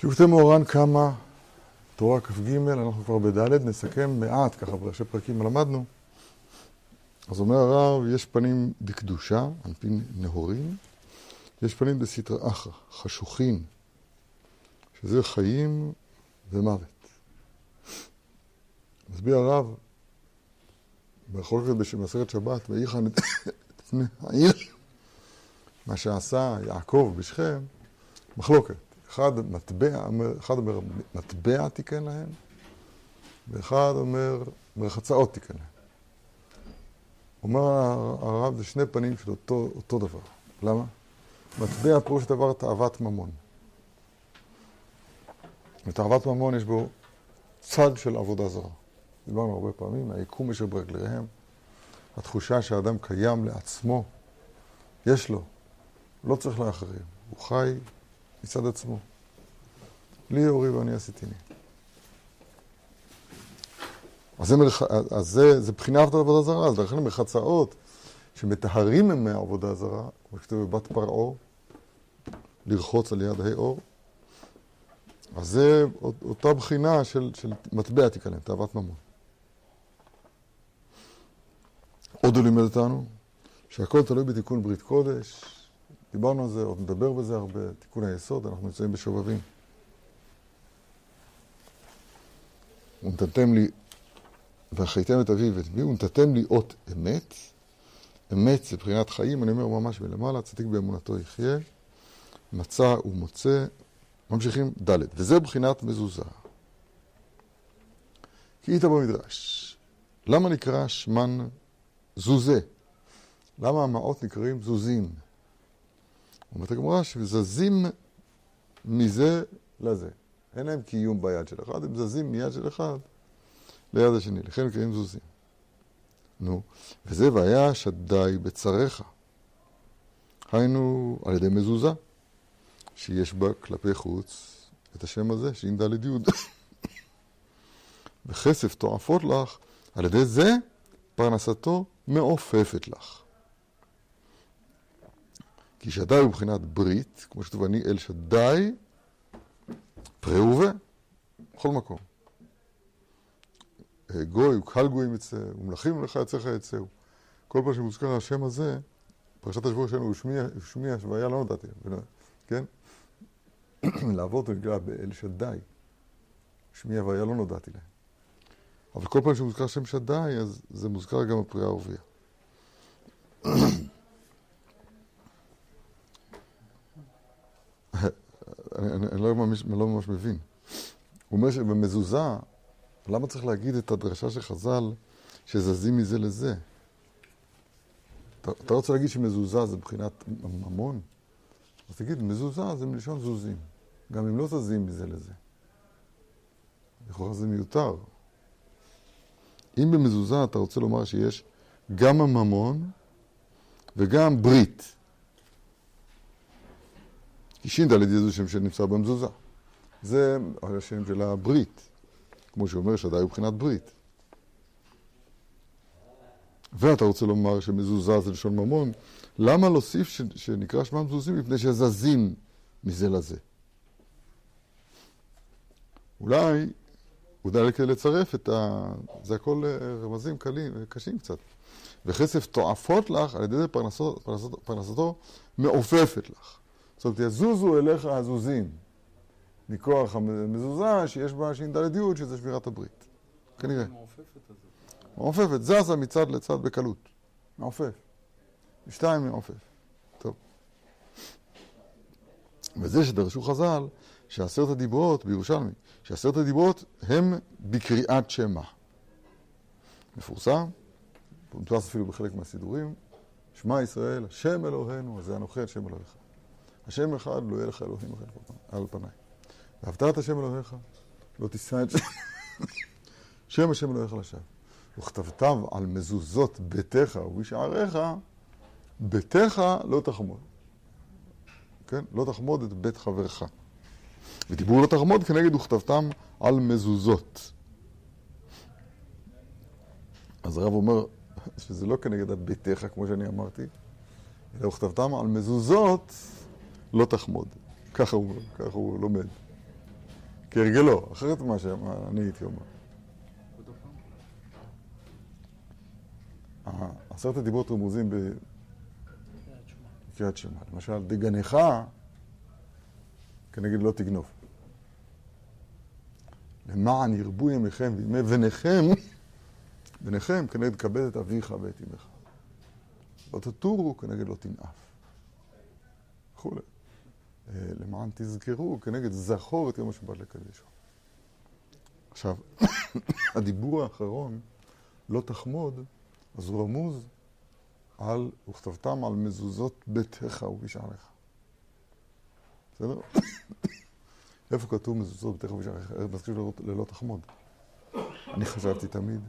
שבטי מאורן קמה תורה כ"ג, אנחנו כבר בד', נסכם מעט, ככה בראשי פרקים למדנו. אז אומר הרב, יש פנים דקדושה, על פי נהורים, יש פנים דסתרא אחרא, חשוכין, שזה חיים ומוות. מסביר הרב, בכל זאת במסכת שבת, ויחן את העיר, מה שעשה יעקב בשכם, מחלוקת. אחד מטבע, אחד אומר מטבע תיקן להם, ואחד אומר מרחצאות תיקן להם. אומר הרב, זה שני פנים של אותו, אותו דבר. למה? מטבע פירוש דבר תאוות ממון. ותאוות ממון יש בו צד של עבודה זרה. דיברנו הרבה פעמים, היקום אשר ברגליהם, התחושה שהאדם קיים לעצמו, יש לו, לא צריך לאחרים, הוא חי מצד עצמו. לי אורי ואני עשיתיני. אז, מרח... אז זה, זה בחינת עבודה זרה, אז לכן מחצאות שמטהרים הם מהעבודה זרה, כמו שכתוב בבת פרעה, לרחוץ על יד האור, אז זה אותה בחינה של, של מטבע תיכנס, תאוות ממון. עוד הוא לימד אותנו שהכל תלוי בתיקון ברית קודש, דיברנו על זה, עוד נדבר בזה הרבה, תיקון היסוד, אנחנו נמצאים בשובבים. ונתתם לי, ואחייתם את אביו ואת מי, ונתתם לי אות אמת. אמת זה בחינת חיים, אני אומר ממש מלמעלה, צדיק באמונתו יחיה. מצא ומוצא, ממשיכים ד', וזה בחינת מזוזה. כי היית במדרש. למה נקרא שמן זוזה? למה המעות נקראים זוזים? אומרת הגמרא שזזים מזה לזה. אין להם קיום ביד של אחד, הם זזים מיד של אחד ליד השני, לכן נקראים זוזים. נו, וזה והיה שדי בצריך. היינו על ידי מזוזה, שיש בה כלפי חוץ את השם הזה, ש"ד י'. וכסף תועפות לך, על ידי זה פרנסתו מעופפת לך. כי שדי הוא מבחינת ברית, כמו שכתוב אני אל שדי, פרה ורבה, בכל מקום. אה, גוי, וקהל גויים יצא, ומלכים לך יצאך יצאו. כל פעם שמוזכר השם הזה, פרשת השבוע שלנו הוא שמיע, והיה לא נודעתי, כן? לעבוד נקרא באל שדי. שמיע והיה לא נודעתי להם. אבל כל פעם שמוזכר שם שדי, אז זה מוזכר גם בפריאה ערבייה. אני, אני, אני לא, ממש, לא ממש מבין. הוא אומר שבמזוזה, למה צריך להגיד את הדרשה של חז"ל שזזים מזה לזה? אתה, אתה רוצה להגיד שמזוזה זה מבחינת ממון? אז תגיד, מזוזה זה מלשון זוזים. גם אם לא זזים מזה לזה. לכאורה זה מיותר. אם במזוזה אתה רוצה לומר שיש גם הממון וגם ברית. ש"ד זה שם שנמצא במזוזה. זה השם של הברית, כמו שאומר שדי הוא מבחינת ברית. ואתה רוצה לומר שמזוזה זה לשון ממון, למה להוסיף ש... שנקרא שמם מזוזים? מפני שזזים מזה לזה. אולי, אולי כדי לצרף את ה... זה הכל רמזים קלים, קשים קצת. וכסף תועפות לך, על ידי זה פרנסתו, פרנסתו, פרנסתו מעופפת לך. זאת אומרת, יזוזו אליך הזוזים מכוח המזוזה שיש בה ש"ד שזה שבירת הברית. כנראה. מעופפת, זזה מצד לצד בקלות. מעופף. שתיים מעופף. טוב. וזה שדרשו חז"ל, שעשרת הדיברות בירושלמי, שעשרת הדיברות הם בקריאת שמע. מפורסם, מודפס אפילו בחלק מהסידורים, שמע ישראל, השם אלוהינו, זה הנוכל שם אלוהיך. השם אחד לא יהיה לך אלוהים אחר על פניי. ואהבת את השם אלוהיך, לא תישא את שם, שם השם אלוהיך לשווא. וכתבתיו על מזוזות ביתך ובשעריך, ביתך לא תחמוד. כן? לא תחמוד את בית חברך. ודיבור לא תחמוד כנגד וכתבתם על מזוזות. אז הרב אומר שזה לא כנגד ביתך, כמו שאני אמרתי, אלא וכתבתם על מזוזות לא תחמוד. ככה הוא, ככה הוא לומד. כהרגלו, אחרת מה שאני הייתי אומר. עשרת הדיברות רמוזים בקריאת שמע. למשל, דגנך כנגד לא תגנוב. למען ירבו ימיכם וימי בניכם, בניכם כנגד כבד את אביך ואת אמך. לא תטורו כנגד לא תנאף. וכולי. למען תזכרו כנגד זכור את יום השבת לקדשו. עכשיו, הדיבור האחרון, לא תחמוד, אז הוא רמוז על, וכתבתם על מזוזות ביתך ובשעריך. בסדר? איפה כתוב מזוזות ביתך ובשעריך? מזכיר ללא תחמוד. אני חשבתי תמיד,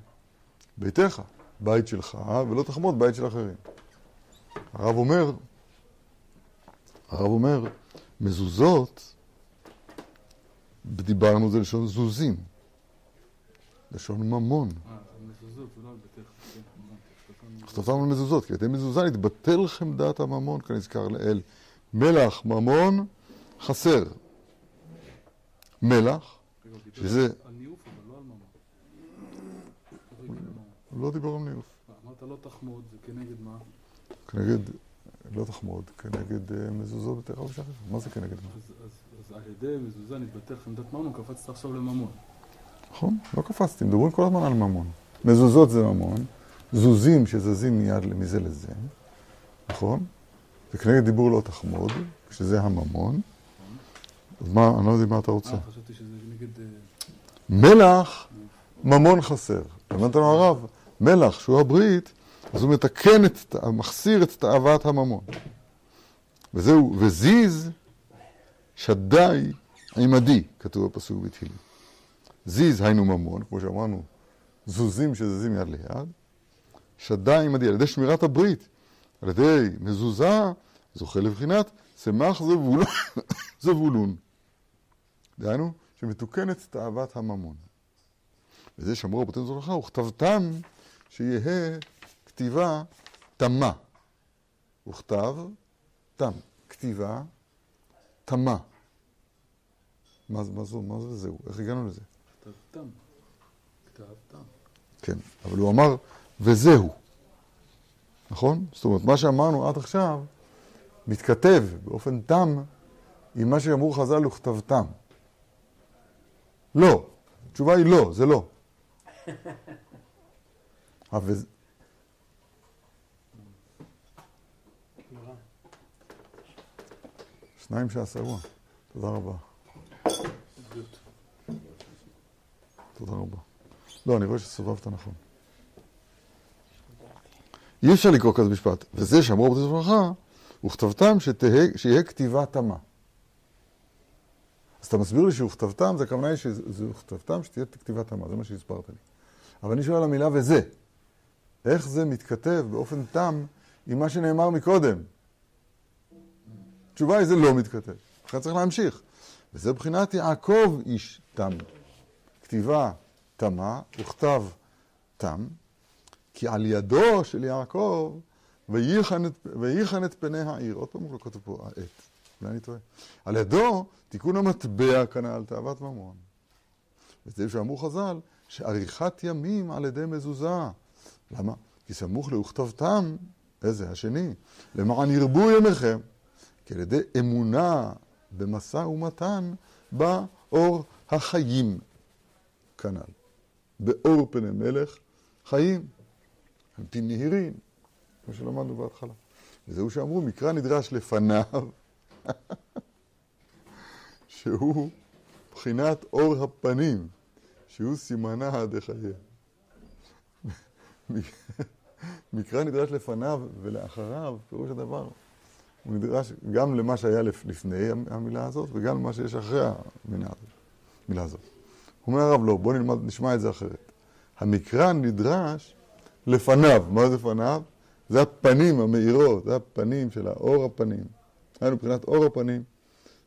ביתך, בית שלך, ולא תחמוד בית של אחרים. הרב אומר, הרב אומר, מזוזות, דיברנו זה לשון זוזים, לשון ממון. אה, מזוזות, זה לא על. כתבתם על כי על ידי מזוזה נתבטל חמדת הממון, כנזכר לאל. מלח, ממון, חסר. מלח, שזה... על ניאוף, לא על ממון. הוא לא דיבר על ניאוף. אמרת לא תחמוד, זה כנגד מה? כנגד, לא תחמוד, כנגד אה, מזוזות ותכף ושחר. מה זה כנגד מה? אז על ידי מזוזה נתבטל חמדת ממון, קפצת עכשיו לממון. נכון, לא קפצתי, מדברים כל הזמן על ממון. מזוזות זה ממון. זוזים שזזים מיד מזה לזה, נכון? וכנגד דיבור לא תחמוד, שזה הממון. אז מה, אני לא יודע מה אתה רוצה. אה, חשבתי שזה נגד... אה, מלח, ממון חסר. אמרת לנו הרב, מלח, שהוא הברית, אז הוא מתקן, את, מחסיר את תאוות הממון. וזהו, וזיז שדי עמדי, כתוב בפסוק בתהילים. זיז היינו ממון, כמו שאמרנו, זוזים שזזים יד ליד, שדי עמדי, על ידי שמירת הברית, על ידי מזוזה, זוכה לבחינת זבול, זבולון. דהיינו, שמתוקנת תאוות הממון. וזה שאמרו רבותינו זוכחה, וכתבתם שיהא כתיבה תמה. וכתב תם. כתיבה תמה. מה, מה, זו, מה זה זהו? איך הגענו לזה? כתב תם. כתב תם. כן, אבל הוא אמר וזהו. נכון? זאת אומרת, מה שאמרנו עד עכשיו מתכתב באופן תם עם מה שאמרו חז"ל וכתבתם. לא. התשובה היא לא, זה לא. שניים שעשרו. תודה רבה. תודה רבה. לא, אני רואה שסובבת נכון. אי אפשר לקרוא כזה משפט. וזה שאמרו רבי זברכה, וכתבתם שיהיה כתיבה תמה. אז אתה מסביר לי שהוכתבתם, זה הכוונה היא שזה הוכתבתם שתהיה כתיבה תמה, זה מה שהסברת לי. אבל אני שואל על המילה וזה. איך זה מתכתב באופן תם עם מה שנאמר מקודם? התשובה היא זה לא מתכתב. לכן צריך להמשיך. וזה מבחינת יעקב איש תם. כתיבה תמה, וכתב תם, כי על ידו של יעקב, וייחן את, פני העיר. עוד פעם לא כתוב פה העט, אולי אני טועה. על ידו תיקון המטבע כנ"ל תאוות ממון. וזה שאמרו חז"ל, שעריכת ימים על ידי מזוזה. למה? כי סמוך לאוכתבתם, איזה? השני, למען ירבו ימיכם, כי על ידי אמונה במשא ומתן בא אור החיים כנ"ל. באור פני מלך חיים. על פי נהירים, כמו שלמדנו בהתחלה. וזהו שאמרו, מקרא נדרש לפניו, שהוא בחינת אור הפנים, שהוא סימנה דחייה. מקרא נדרש לפניו ולאחריו, פירוש הדבר. הוא נדרש גם למה שהיה לפני המילה הזאת וגם למה שיש אחרי המילה הזאת. אומר הרב לא, בואו נלמד, נשמע את זה אחרת. המקרא נדרש לפניו. מה זה לפניו? זה הפנים המאירות, זה הפנים של האור הפנים. היינו מבחינת אור הפנים,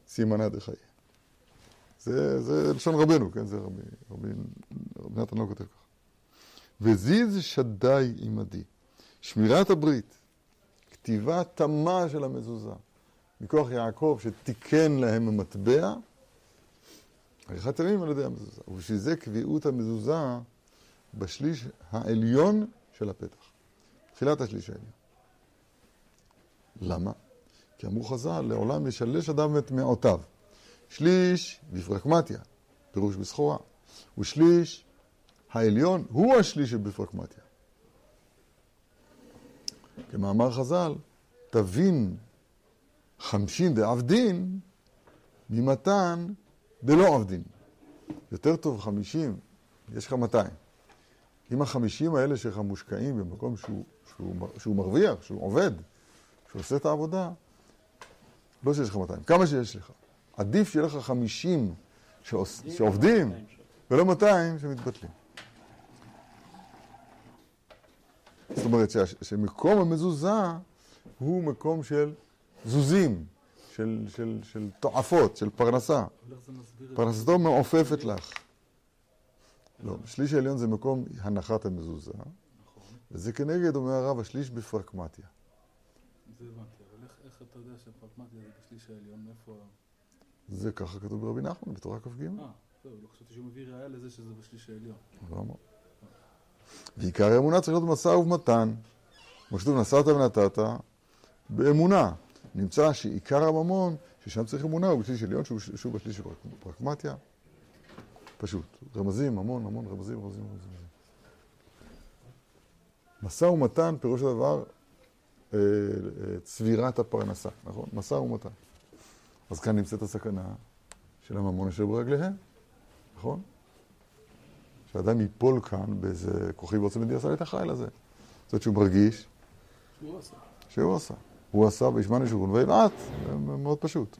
סימנה דחיי. זה, זה לשון רבנו, כן? זה רבי, רבי, רבי נתן לא כותב ככה. וזיז שדי עמדי. שמירת הברית, כתיבה תמה של המזוזה, מכוח יעקב שתיקן להם המטבע, עריכת ימים על ידי המזוזה. ובשביל זה קביעות המזוזה בשליש העליון של הפתח. תחילת השליש העליון. למה? כי אמרו חז"ל, לעולם ישלש אדם את מעותיו. שליש בפרקמטיה, פירוש בסחורה, ושליש העליון הוא השליש שבפרקמטיה. כמאמר חז"ל, תבין חמשין דעבדין ממתן דלא עבדין. יותר טוב חמישים, יש לך מאתיים. אם החמישים האלה שלך מושקעים במקום שהוא, שהוא, שהוא מרוויח, שהוא עובד, שהוא עושה את העבודה, לא שיש לך 200, כמה שיש לך. עדיף שיהיה לך 50 שעוש, שעובדים, ולא 200 שמתבטלים. זאת אומרת שמקום המזוזה הוא מקום של זוזים, של, של, של תועפות, של פרנסה. פרנסתו מעופפת לך. לא, שליש העליון זה מקום הנחת המזוזה, וזה כנגד, אומר הרב, השליש בפרקמטיה. זה הבנתי, אבל איך אתה יודע שהפרקמטיה זה בשליש העליון, מאיפה... זה ככה כתוב ברבי נחמן, בתורה כ"ג. אה, זהו, לא חשבתי שהוא מביא ראיה לזה שזה בשליש העליון. לא אמר. ועיקר האמונה צריך להיות במשא ובמתן. כמו שכתוב, נשאת ונתת, באמונה. נמצא שעיקר הממון, ששם צריך אמונה, הוא בשליש עליון, שהוא, בשליש של פרקמטיה. פשוט. רמזים, המון, המון רמזים, רמזים, רמזים. משא ומתן, פירוש הדבר, אה, אה, צבירת הפרנסה, נכון? משא ומתן. אז כאן נמצאת הסכנה של הממון אשר ברגליהם, נכון? שאדם ייפול כאן באיזה כוחי ועוצם ידי עשה את החיל הזה. זאת אומרת שהוא מרגיש שהוא עשה. שהוא עשה. הוא עשה וישמעני שוגון ויבעט, מאוד פשוט.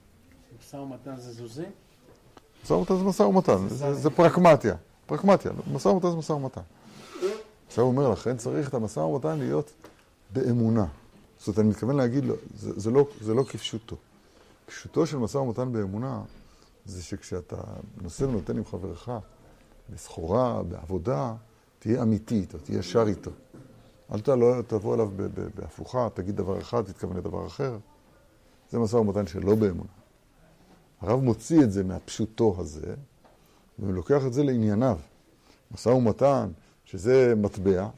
משא ומתן זה זוזי? משא ומתן זה משא ומתן, זה, זה פרקמטיה. פרקמטיה, משא ומתן זה משא ומתן. עכשיו הוא אומר, לכן צריך את המשא ומתן להיות באמונה. זאת אומרת, אני מתכוון להגיד לו, זה, זה, לא, זה לא כפשוטו. פשוטו של משא ומתן באמונה, זה שכשאתה נושא ונותן עם חברך, בסחורה, בעבודה, תהיה אמיתי איתו, תהיה ישר איתו. אל לא, תבוא אליו בהפוכה, תגיד דבר אחד, תתכוון לדבר אחר. זה משא ומתן שלא באמונה. הרב מוציא את זה מהפשוטו הזה, ולוקח את זה לענייניו. משא ומתן, שזה מטבע,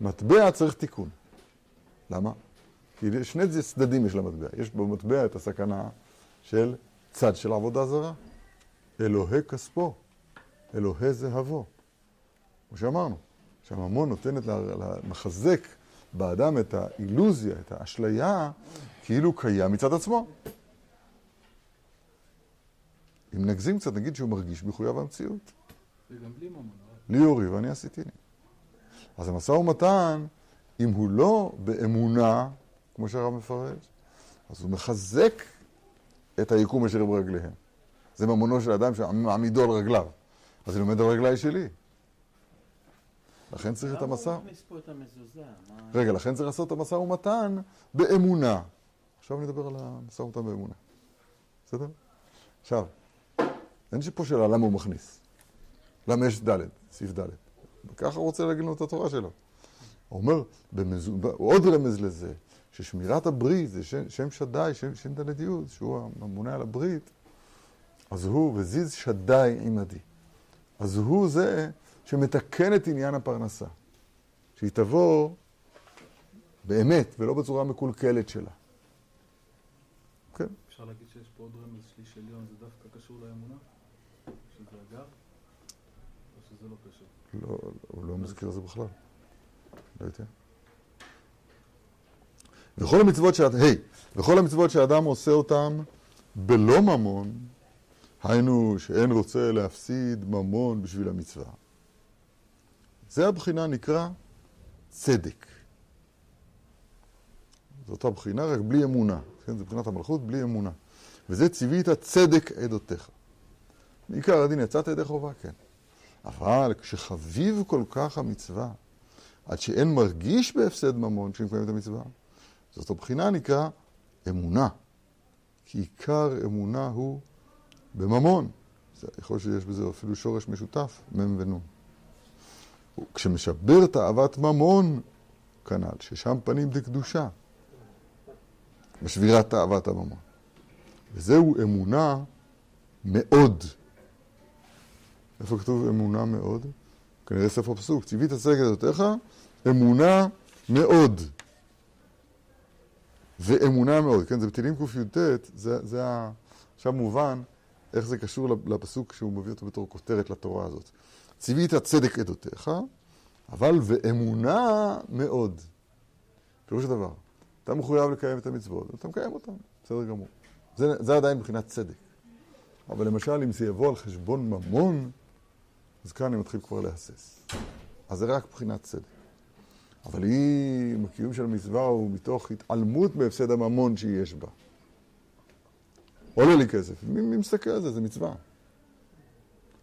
מטבע צריך תיקון. למה? כי שני צדדים יש למטבע. יש במטבע את הסכנה של צד של עבודה זרה. אלוהי כספו, אלוהי זהבו. כמו שאמרנו, שהממון נותנת, מחזק באדם את האילוזיה, את האשליה, כאילו קיים מצד עצמו. אם נגזים קצת, נגיד שהוא מרגיש מחויב המציאות. וגם בלי ממון. לי יורי ואני עשיתי לי. אז המשא ומתן, אם הוא לא באמונה, כמו שהרב מפרש, אז הוא מחזק את היקום אשר ברגליהם. זה ממונו של אדם שמעמידו על רגליו. אז אני עומד על רגליי שלי. לכן צריך את המסע... למה הוא מכניס פה את המזוזה? רגע, לכן צריך לעשות את המשא ומתן באמונה. עכשיו נדבר על המשא ומתן באמונה. בסדר? עכשיו, אין פה שאלה למה הוא מכניס. למה יש ד', סעיף ד'. ככה הוא רוצה להגיד לנו את התורה שלו. הוא אומר, במזו... עוד רמז לזה, ששמירת הברית זה שם, שם שדי, שם, שם ד' י', שהוא הממונה על הברית, אז הוא, וזיז שדי עמדי. אז הוא זה שמתקן את עניין הפרנסה. שהיא תבוא באמת, ולא בצורה מקולקלת שלה. כן. אפשר להגיד שיש פה עוד רמז שליש עליון, זה דווקא קשור לאמונה? שזה אגב? או שזה לא קשור? לא, הוא לא מזכיר את זה בכלל. לא יודע. וכל המצוות שאת, היי, וכל המצוות שאדם עושה אותם בלא ממון, היינו שאין רוצה להפסיד ממון בשביל המצווה. זה הבחינה נקרא צדק. זו אותה בחינה, רק בלי אמונה. כן, זה בחינת המלכות בלי אמונה. וזה ציווית צדק עדותיך. בעיקר הדין יצאת ידי חובה, כן. אבל כשחביב כל כך המצווה, עד שאין מרגיש בהפסד ממון כשמקיים את המצווה, זאת הבחינה נקרא אמונה. כי עיקר אמונה הוא בממון. יכול להיות שיש בזה אפילו שורש משותף, מ' ונ'. כשמשבר תאוות ממון, כנ"ל, ששם פנים דקדושה, בשבירת תאוות הממון. וזהו אמונה מאוד. איפה כתוב אמונה מאוד? כנראה ספר פסוק, ציווית צדק את עדותיך, אמונה מאוד. ואמונה מאוד, כן, זה בתהילים קי"ט, זה, זה. עכשיו מובן איך זה קשור לפסוק שהוא מביא אותו בתור כותרת לתורה הזאת. ציווית צדק עדותיך, אבל ואמונה מאוד. פירוש הדבר, אתה מחויב לקיים את המצוות, ואתה מקיים אותן, בסדר גמור. זה, זה עדיין מבחינת צדק. אבל למשל, אם זה יבוא על חשבון ממון, אז כאן אני מתחיל כבר להסס. אז זה רק מבחינת צדק. אבל אם הקיום של המצווה הוא מתוך התעלמות מהפסד הממון שיש בה. עולה לי כסף. מי, מי מסתכל על זה? זה מצווה.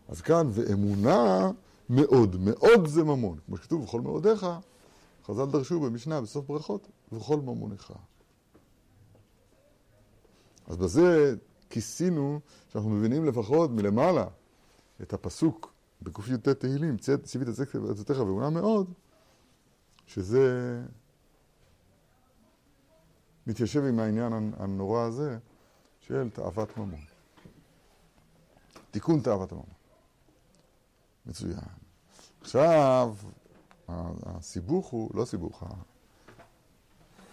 אז כאן, ואמונה מאוד. מאוד זה ממון. כמו שכתוב, בכל מאודיך, חז"ל דרשו במשנה, בסוף ברכות, ובכל ממונך. אז בזה כיסינו, שאנחנו מבינים לפחות מלמעלה את הפסוק בקי"ט תהילים, ציווית עצתך ואמונה מאוד, שזה מתיישב עם העניין הנורא הזה של תאוות ממון. תיקון תאוות הממון. מצוין. עכשיו, הסיבוך הוא, לא סיבוך,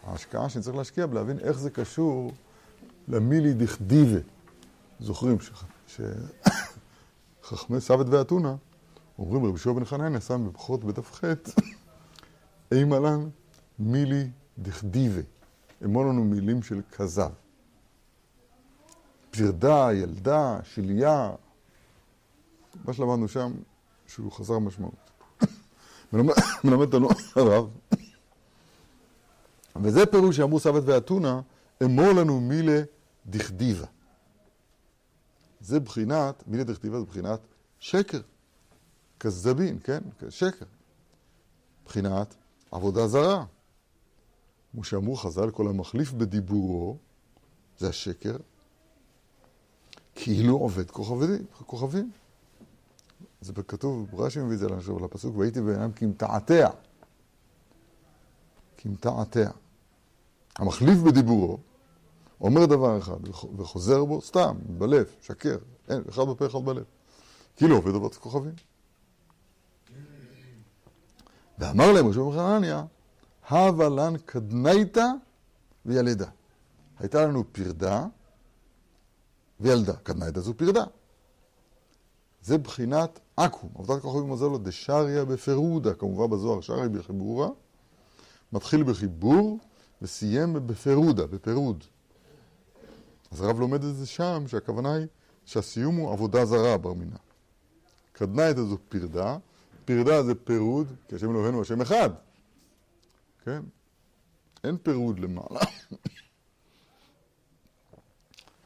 ההשקעה שאני צריך להשקיע בלהבין איך זה קשור למילי דכדיבה. זוכרים שחכמי סבת ואתונה אומרים רבי שועה בן חנניה שם בבחורות בדף ח' אימה לן מילי דכדיבה. אמור לנו מילים של כזב. פרדה, ילדה, שליה, מה שלמדנו שם, שהוא חסר משמעות. מלמד אותנו הרב. וזה פירוש שאמרו סבת ואתונה, אמור לנו מילה דכדיבה. זה בחינת, מילה דכתיבה זה בחינת שקר. כזבין, כן? שקר. בחינת עבודה זרה. כמו שאמרו חז"ל, כל המחליף בדיבורו, זה השקר, כאילו עובד כוכבים. כוכבים. זה כתוב, רש"י מביא את זה עכשיו לפסוק, והייתי בעיניים כמתעתע. כמתעתע. המחליף בדיבורו, אומר דבר אחד וחוזר בו סתם, בלב, שקר, אין, אחד בפה, אחד בלב. כאילו עובד עבודת כוכבים. ואמר להם רשום חנניה, הווה לן קדנייתא וילדה. הייתה לנו פרדה וילדה. קדנייתא זו פרדה. זה בחינת עכו"ם. עבודת כוכבים עוזר לו דשריה בפירודה, כמובן בזוהר שריה בחיבורה. מתחיל בחיבור וסיים בפירודה, בפירוד. אז הרב לומד את זה שם, שהכוונה היא שהסיום הוא עבודה זרה בר מינה. קדנאית הזו פרדה, פרדה זה פירוד, כי השם אלוהינו השם אחד. כן? אין פירוד למעלה.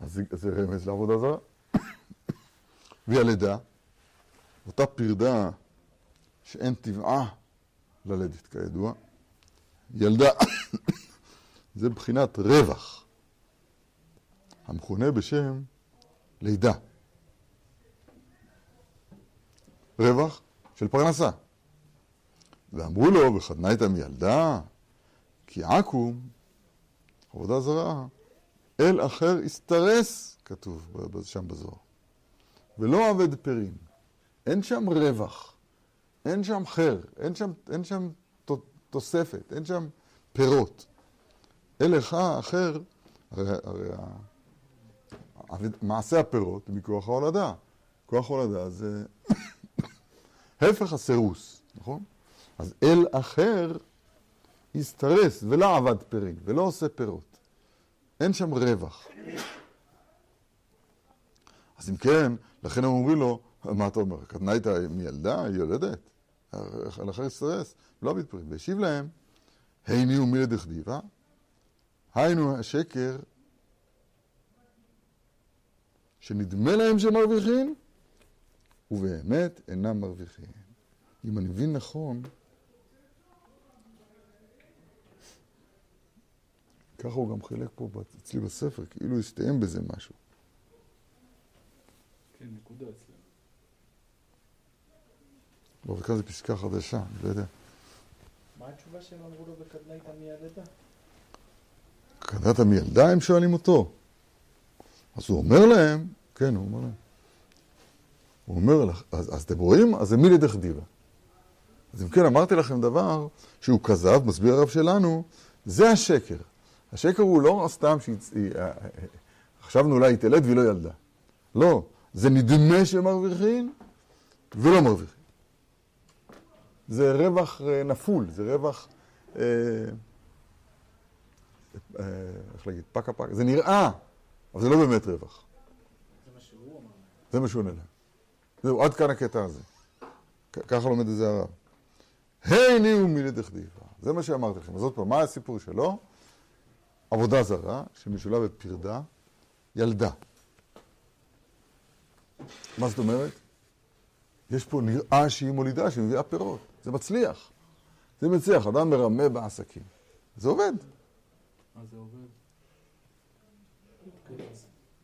אז זה רמז לעבודה זרה. והלידה, אותה פרדה שאין טבעה ללדת כידוע, ילדה, זה בחינת רווח. המכונה בשם לידה. רווח של פרנסה. ואמרו לו, וחתנה איתה מילדה, כי עכו"ם, עבודה זרה, אל אחר הסתרס, כתוב שם בזוהר, ולא עבד פרים. אין שם רווח, אין שם חר, אין שם, אין שם תוספת, אין שם פירות. אל אחר, הרי, הרי מעשה הפירות מכוח ההולדה. כוח הולדה זה הפך הסירוס, נכון? אז אל אחר הסתרס ולא עבד פרין ולא עושה פירות. אין שם רווח. אז אם כן, לכן הם אומרים לו, מה אתה אומר? קטנה איתה מילדה, היא יולדת. אחר הסתרס, לא פרין. והשיב להם, היני ומי לדכדיבה, היינו השקר שנדמה להם שהם מרוויחים, ובאמת אינם מרוויחים. אם אני מבין נכון, ככה הוא גם חילק פה אצלי בספר, כאילו הסתיים בזה משהו. כן, נקודה אצלנו. לא, וכאן זו פסקה חדשה, אני לא יודע. מה התשובה שהם אמרו לו בקדנית המילדה? קדנת המילדה הם שואלים אותו. אז הוא אומר להם, כן, הוא אומר להם. הוא אומר לך, אז, אז אתם רואים? אז זה מילי דחדיבה. אז אם כן, אמרתי לכם דבר שהוא כזב, מסביר הרב שלנו, זה השקר. השקר הוא לא סתם שחשבנו אולי היא תלד והיא לא ילדה. לא, זה נדמה שמרוויחים ולא מרוויחים. זה רווח אה, נפול, זה רווח, אה, אה, איך להגיד, פקה פקה, זה נראה, אבל זה לא באמת רווח. זה מה שהוא אמר. זה מה שהוא עונה. זהו, עד כאן הקטע הזה. ככה לומד את זה הרב. היי הוא מילי דכדיבה. זה מה שאמרתי לכם. אז עוד פעם, מה הסיפור שלו? עבודה זרה, שמשולב בפרדה, ילדה. מה זאת אומרת? יש פה נראה שהיא מולידה, שהיא מביאה פירות. זה מצליח. זה מצליח, אדם מרמה בעסקים. זה עובד. מה זה עובד?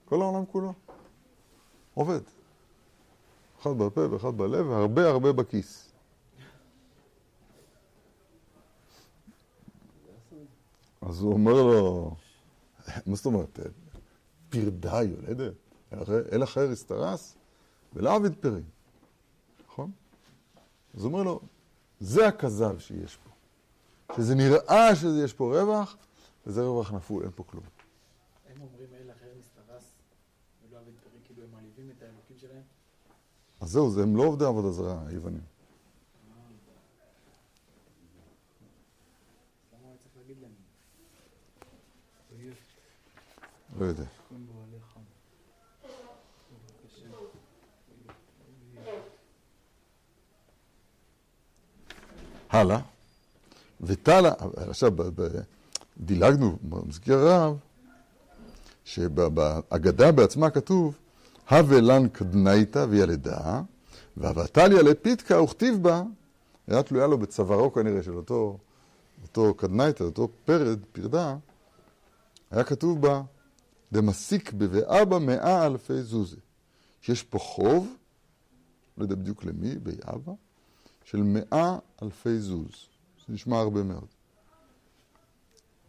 כל העולם כולו. עובד. אחד בפה ואחד בלב, והרבה הרבה בכיס. אז הוא אומר לו, מה זאת אומרת? פרדה יולדת? אל אחר הסתרס ולא עביד פרים. נכון? אז הוא אומר לו, זה הכזב שיש פה. שזה נראה שיש פה רווח, וזה רווח נפול, אין פה כלום. הם אומרים אל אחר מסתרס ולא עבד פרי, כאילו הם מעליבים את האלוקים שלהם? אז זהו, זה, הם לא עובדי עבודה זרה, היוונים. למה הוא היה צריך להגיד להם? ויש לא יודע. הלאה. וטלה, עכשיו, דילגנו, מזכיר הרב, שבהגדה בעצמה כתוב, הווה לן קדנייתא וילדה, והבטליה לפיתקה וכתיב בה, היה תלויה לו בצווארו כנראה של אותו, אותו קדנייתא, אותו פרד, פרדה, היה כתוב בה, דמסיק בבאבא מאה אלפי זוזי. שיש פה חוב, לא יודע בדיוק למי, באבא, של מאה אלפי זוז. זה נשמע הרבה מאוד.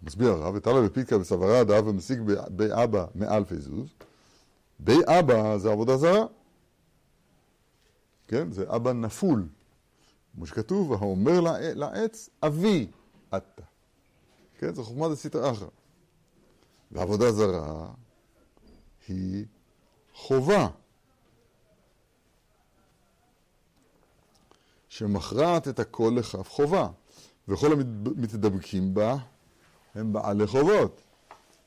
מסביר הרב, ותלה בפיתקה בסברה דאב ומסיק באבא מאה אלפי זוז. באבא זה עבודה זרה. כן? זה אבא נפול. כמו שכתוב, האומר לע- לעץ, אבי אתה. כן? זה חוכמה דסיתא אחרא. ועבודה זרה היא חובה. שמכרעת את הכל לכף חובה, וכל המתדבקים בה הם בעלי חובות,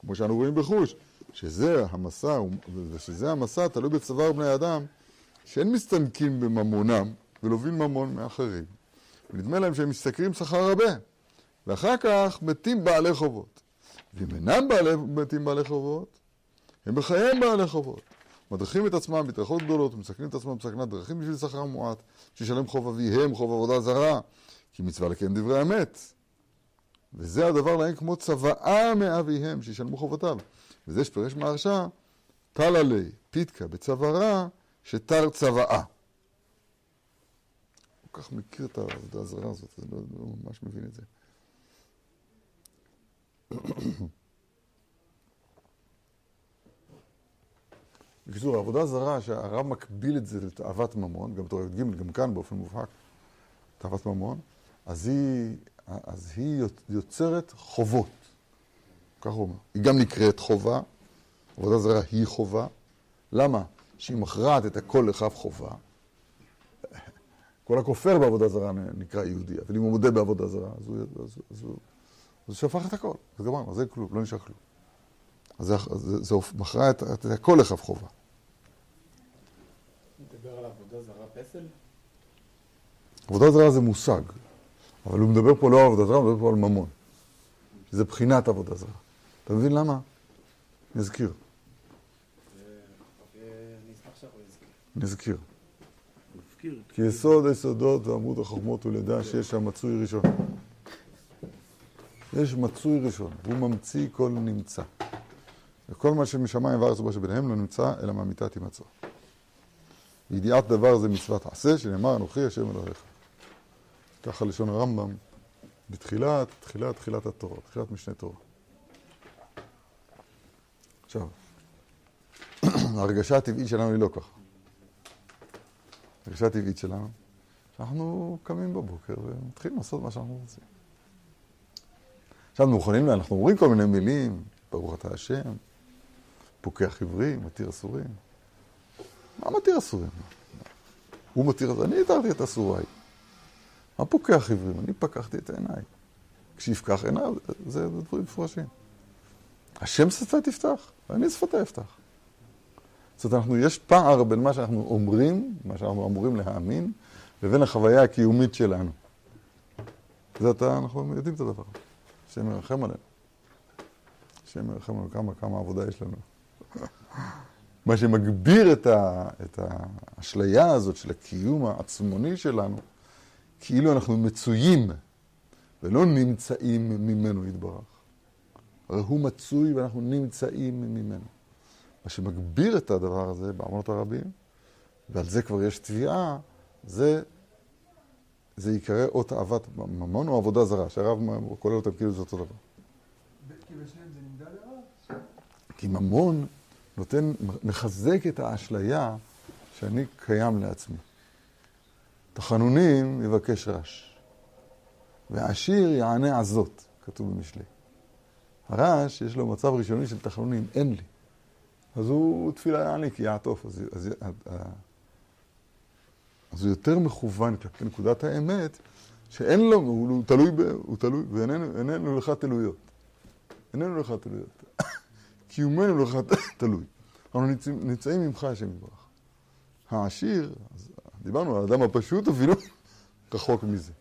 כמו שאנו רואים בחוש, שזה המסע, ושזה המסע תלוי בצוואר בני אדם, שאין מסתנקים בממונם ולובין ממון מאחרים. ונדמה להם שהם משתכרים שכר הרבה, ואחר כך מתים בעלי חובות. ואם אינם בעלי, מתים בעלי חובות, הם בחייהם בעלי חובות. מדריכים את עצמם בטרחות גדולות ומסכנים את עצמם בסכנת דרכים בשביל שכר מועט, שישלם חוב אביהם, חוב עבודה זרה, כי מצווה לקיים דברי אמת. וזה הדבר להם כמו צוואה מאביהם, שישלמו חובותיו. וזה שפרש מהרשע, טל עלי, פיתקה בצווארה, שתר צוואה. כל כך מכיר את העבודה הזרה הזאת, אני לא, לא ממש מבין את זה. בקיצור, העבודה הזרה, שהרב מקביל את זה לתאוות ממון, גם בתור י"ג, גם כאן באופן מובהק, תאוות ממון, אז היא, אז היא יוצרת חובות. כך הוא אומר. היא גם נקראת חובה, עבודה זרה היא חובה. למה? שהיא מכרעת את הכל לכף חובה. כל הכופר בעבודה זרה נקרא יהודי, אבל אם הוא מודה בעבודה זרה, אז הוא, אז, אז הוא, אז הוא שפך את הכל, אז גמרנו, אז אין כלום, לא נשאר כלום. אז זה, זה, זה מכרה את, את הכל לכף חובה. מדבר על עבודה זרה פסל? עבודה זרה זה מושג, אבל הוא מדבר פה לא על עבודה זרה, הוא מדבר פה על ממון. זה בחינת עבודה זרה. אתה מבין למה? אשמח שאנחנו נזכיר. מפקיר. כי יסוד היסודות ועמוד החוכמות הוא לדע שיש שם מצוי ראשון. יש מצוי ראשון, והוא ממציא כל נמצא. וכל מה שמשמיים וארץ ומה שביניהם לא נמצא, אלא מהמיטה תימצא. ידיעת דבר זה מצוות עשה, שנאמר אנוכי השם אלוהיך. ככה לשון הרמב"ם, בתחילת, תחילת, תחילת התורה, תחילת משנה תורה. עכשיו, ההרגשה הטבעית שלנו היא לא ככה. הרגשה הטבעית שלנו, שאנחנו קמים בבוקר ומתחילים לעשות מה שאנחנו רוצים. עכשיו מוכנים, אנחנו אומרים כל מיני מילים, ברוך אתה השם, פוקח עברים, מתיר אסורים. מה מתיר אסורים? הוא מתיר, אז אני התרתי את אסוריי. מה פוקח עברים? אני פקחתי את העיניים. כשיפקח עיניו, זה דברים מפורשים. השם שפתי תפתח, ואני שפתי אפתח. זאת אומרת, אנחנו, יש פער בין מה שאנחנו אומרים, מה שאנחנו אמורים להאמין, לבין החוויה הקיומית שלנו. זה אתה, אנחנו יודעים את הדבר. השם ירחם עלינו. השם ירחם עלינו כמה, כמה עבודה יש לנו. מה שמגביר את, ה, את האשליה הזאת של הקיום העצמוני שלנו, כאילו אנחנו מצויים ולא נמצאים ממנו יתברך. הרי הוא מצוי ואנחנו נמצאים ממנו. מה שמגביר את הדבר הזה באמנות הרבים, ועל זה כבר יש תביעה, זה, זה ייקרא אות אהבת ממון או עבודה זרה, שהרב כולל אותם כאילו זה אותו דבר. כי בשניהם זה נמדד הרב? כי ממון נותן, מחזק את האשליה שאני קיים לעצמי. תחנונים יבקש רש, והעשיר יענה עזות, כתוב במשלי. הרש, יש לו מצב ראשוני של תחנונים, אין לי. אז הוא תפילה יעני כי יעטוף. אז, אז, אז, הוא יותר מכוון כלפי נקודת האמת, שאין לו, הוא, הוא תלוי, ב, הוא תלוי, ואיננו לך תלויות. איננו לך תלויות. קיומנו לך תלוי. אנחנו נמצאים ממך, השם יברך. העשיר, אז דיברנו על האדם הפשוט אפילו, רחוק מזה.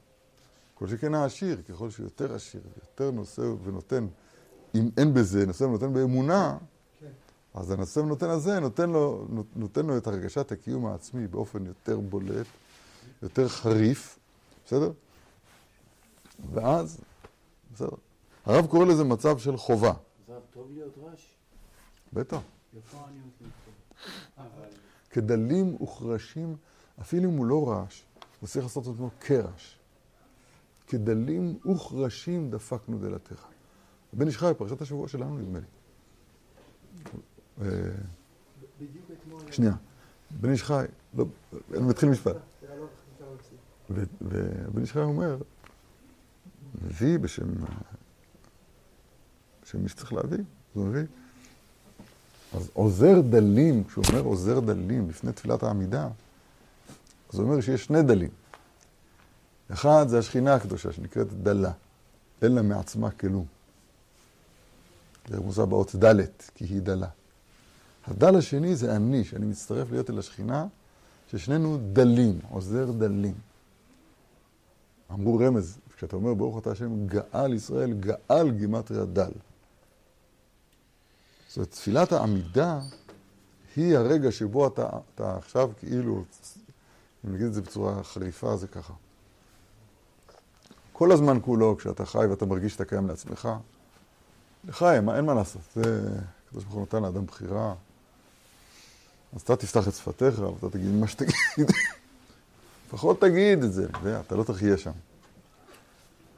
כל שכן העשיר, ככל שהוא יותר עשיר, יותר נושא ונותן, אם אין בזה, נושא ונותן באמונה, אז הנושא ונותן הזה נותן לו, נותן לו את הרגשת הקיום העצמי באופן יותר בולט, יותר חריף, בסדר? ואז, בסדר. הרב קורא לזה מצב של חובה. זה טוב להיות רש? בטח. אבל... כדלים וכרשים, אפילו אם הוא לא רעש, הוא צריך לעשות את עצמו כרש. כדלים וכרשים דפקנו דלתך. בן איש חי, פרשת השבוע שלנו נדמה לי. אתמול... שנייה. בן איש חי, לא, אני מתחיל משפט. ובן איש חי אומר, מביא בשם, בשם מי שצריך להביא, הוא מביא. אז עוזר דלים, כשהוא אומר עוזר דלים לפני תפילת העמידה, אז הוא אומר שיש שני דלים. אחד זה השכינה הקדושה שנקראת דלה, אין לה מעצמה כלום. זה רמוזה באות ד', כי היא דלה. הדל השני זה אני, שאני מצטרף להיות אל השכינה, ששנינו דלים, עוזר דלים. אמרו רמז, כשאתה אומר ברוך אתה השם גאל ישראל, גאל גימטריה דל. זאת אומרת, תפילת העמידה היא הרגע שבו אתה, אתה עכשיו כאילו, אם נגיד את זה בצורה חריפה, זה ככה. כל הזמן כולו, כשאתה חי ואתה מרגיש שאתה קיים לעצמך, לחיים, אין מה לעשות. זה, הקדוש ברוך הוא נתן לאדם בחירה. אז אתה תפתח את שפתיך, ואתה תגיד מה שתגיד. לפחות תגיד את זה, ואתה לא תחיה שם.